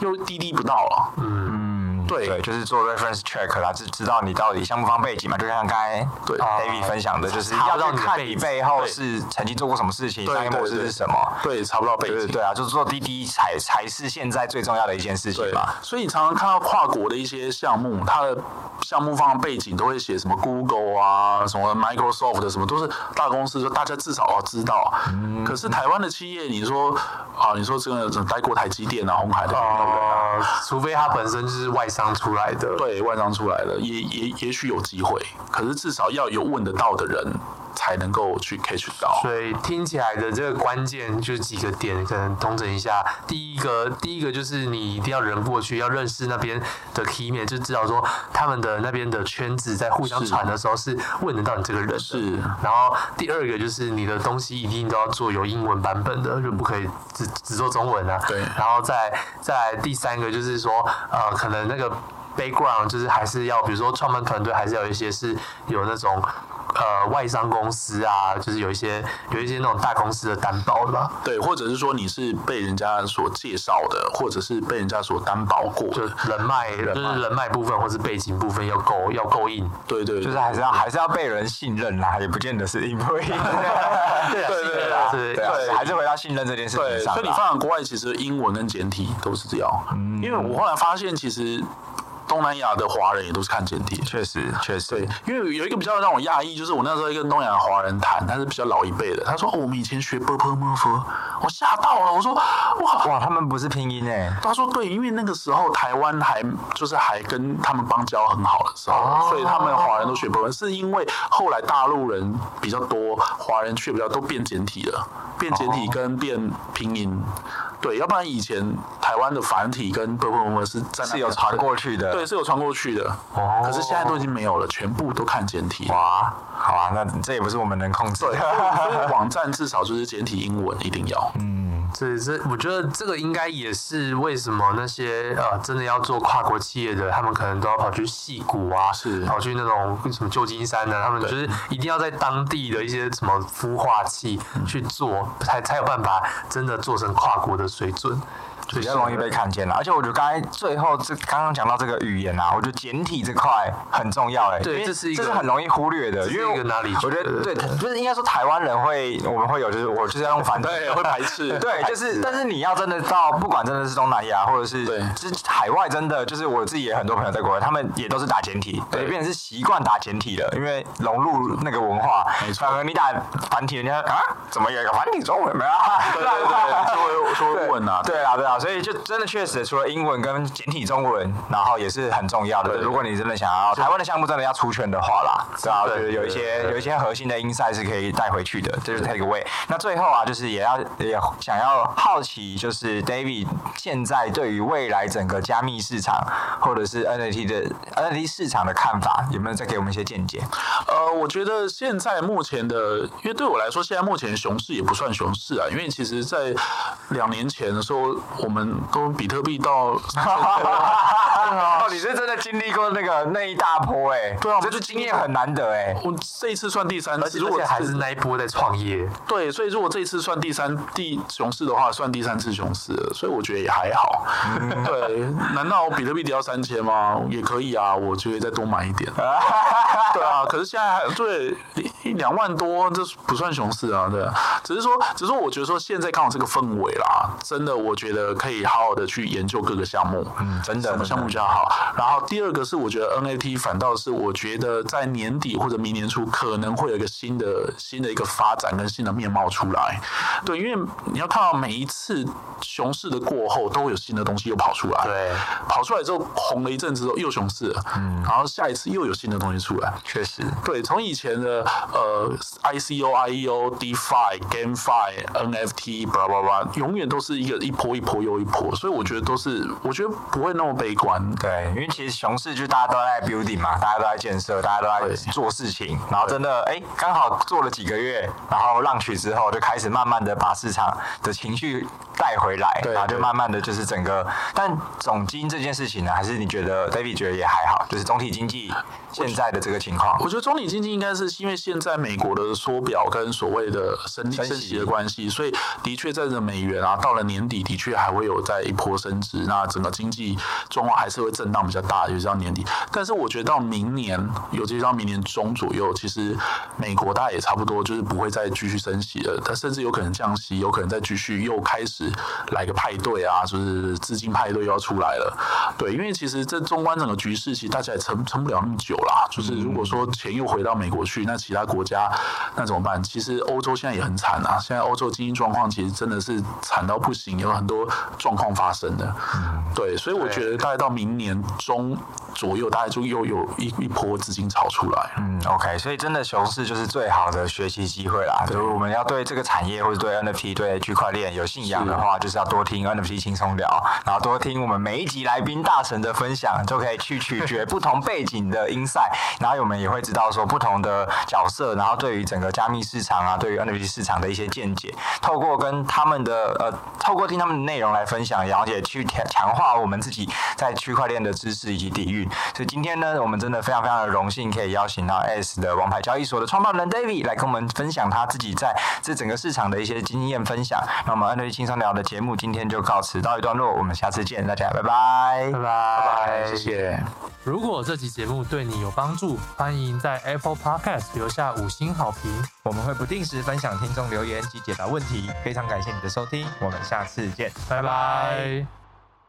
又滴滴不到了。嗯。对，对，就是做 reference check 啦，知知道你到底项目方背景嘛？就像刚才对 David 分享的，就是要让你看你背后是曾经做过什么事情，商业模式是什么？对，查不到背景。对啊，就是做滴滴才才是现在最重要的一件事情嘛。所以你常常看到跨国的一些项目，它的项目方背景都会写什么 Google 啊，什么 Microsoft 的什么，都是大公司，就大家至少要知道。嗯。可是台湾的企业，你说啊，你说这个待过台积电啊、红海的，呃，除非他本身就是外商。商出来的，对，外商出来的，也也也许有机会，可是至少要有问得到的人，才能够去 catch 到。所以听起来的这个关键就是几个点，可能通整一下。第一个，第一个就是你一定要人过去，要认识那边的 key man，就知道说他们的那边的圈子在互相传的时候是问得到你这个人。是。然后第二个就是你的东西一定都要做有英文版本的，就不可以只只做中文啊。对。然后再再第三个就是说，呃，可能那个 background 就是还是要，比如说创办团队还是要有一些是有那种。呃，外商公司啊，就是有一些有一些那种大公司的担保的吧？对，或者是说你是被人家所介绍的，或者是被人家所担保过，就人脉，就是人脉部分或是背景部分要够要够硬。对对，就是还是要还是要被人信任啦，也不见得是硬不硬。对对对对，还是回到信任这件事情上。所以你放在国外，其实英文跟简体都是这样。嗯，因为我后来发现，其实。东南亚的华人也都是看简体，确实确实。因为有一个比较让我讶异，就是我那时候跟东南亚华人谈，他是比较老一辈的，他说：“我们以前学波波摩佛。”我吓到了，我说：“哇哇，他们不是拼音哎？”他说：“对，因为那个时候台湾还就是还跟他们邦交很好的时候，所以他们华人都学波波，是因为后来大陆人比较多，华人去比较都变简体了，变简体跟变拼音，对，要不然以前台湾的繁体跟波波摩佛是是有传过去的。”对，是有传过去的。哦，可是现在都已经没有了，全部都看简体。哇，好啊，那这也不是我们能控制的。对网站至少就是简体英文一定要。嗯。这这，我觉得这个应该也是为什么那些呃真的要做跨国企业的，他们可能都要跑去戏谷啊，是跑去那种什么旧金山的，他们就是一定要在当地的一些什么孵化器去做，才才有办法真的做成跨国的水准。比较容易被看见了，而且我觉得刚才最后这刚刚讲到这个语言啊，我觉得简体这块很重要哎、欸，对，这是一个这是很容易忽略的，因为哪里？我觉得对，就是应该说台湾人会，我们会有就是我就是要用繁体，对，会排斥，对，就是但是你要真的到不管真的是东南亚或者是对，就是海外真的就是我自己也很多朋友在国外，他们也都是打简体，对，变成是习惯打简体了，因为融入那个文化，没错。反而你打繁体，人家啊怎么有一个繁体中文没有？对对对，就会说会问啊，对啊对啊，所以就真的确。实，除了英文跟简体中文，然后也是很重要的。如果你真的想要台湾的项目真的要出圈的话啦，对啊，就是有一些有一些核心的 insight 是可以带回去的，这就是 take away。那最后啊，就是也要也想要好奇，就是 David 现在对于未来整个加密市场或者是 NFT 的 NFT 市场的看法，有没有再给我们一些见解？呃，我觉得现在目前的，因为对我来说，现在目前熊市也不算熊市啊，因为其实在两年前的时候，我们都比。特币到，哦，你是真的经历过那个那一大波哎，对啊，这是经验很难得哎。我这一次算第三次，如果还是那一波在创业，对，所以如果这一次算第三第熊市的话，算第三次熊市了，所以我觉得也还好。对，难道比特币跌到三千吗？也可以啊，我觉得再多买一点。对啊，可是现在还对两万多，这不算熊市啊，对啊。只是说，只是说，我觉得说现在刚好这个氛围啦，真的，我觉得可以好好的去。研究各个项目，嗯，真的什么项目比较好？然后第二个是，我觉得 NFT 反倒是我觉得在年底或者明年初可能会有一个新的新的一个发展跟新的面貌出来。对，因为你要看到每一次熊市的过后，都会有新的东西又跑出来。对，跑出来之后红了一阵子之后又熊市了，嗯，然后下一次又有新的东西出来。确实，对，从以前的呃 ICO、IEO、DeFi、GameFi、NFT，巴拉巴拉，永远都是一个一波一波又一波，所以我觉得都是，我觉得不会那么悲观。对，因为其实熊市就大家都在 building 嘛，大家都在建设，大家都在做事情，然后真的哎，刚好做了几个月，然后浪取之后就开始慢慢的把市场的情绪带回来，然后就慢慢的就是整个，但总经这件事情呢，还是你觉得 David 觉得也还好，就是总体经济现在的这个情况。我觉得总体经济应该是因为现在美国的缩表跟所谓的升升息的关系，所以的确在这美元啊，到了年底的确还还会有在一波。升值，那整个经济状况还是会震荡比较大，尤其到年底。但是我觉得到明年，尤其到明年中左右，其实美国大概也差不多，就是不会再继续升息了。它甚至有可能降息，有可能再继续又开始来个派对啊，就是资金派对又要出来了。对，因为其实这纵观整个局势，其实大家也撑撑不了那么久啦。就是如果说钱又回到美国去，那其他国家，那怎么办？其实欧洲现在也很惨啊，现在欧洲经济状况其实真的是惨到不行，有很多状况发生的。嗯，对，所以我觉得大概到明年中左右，大概就又有一一波资金潮出来。嗯，OK，所以真的熊市就是最好的学习机会啦。就是我们要对这个产业或者对 NFT、对区块链有信仰的话，是就是要多听 NFT 轻松聊，然后多听我们每一集来宾大神的分享，就可以去取决不同背景的 insight，然后我们也会知道说不同的角色，然后对于整个加密市场啊，对于 NFT 市场的一些见解，透过跟他们的呃，透过听他们的内容来分享，然后也去强强化我们自己在区块链的知识以及底蕴。所以今天呢，我们真的非常非常的荣幸，可以邀请到 Ace 的王牌交易所的创办人 David 来跟我们分享他自己在这整个市场的一些经验分享。那我们 NFT 轻松聊的节目今天就告辞到一段落，我们下次见，大家拜拜，拜拜，拜拜，谢谢。如果这期节目对你有帮助，欢迎在 Apple Podcast 留下五星好评。我们会不定时分享听众留言及解答问题。非常感谢你的收听，我们下次见，拜拜。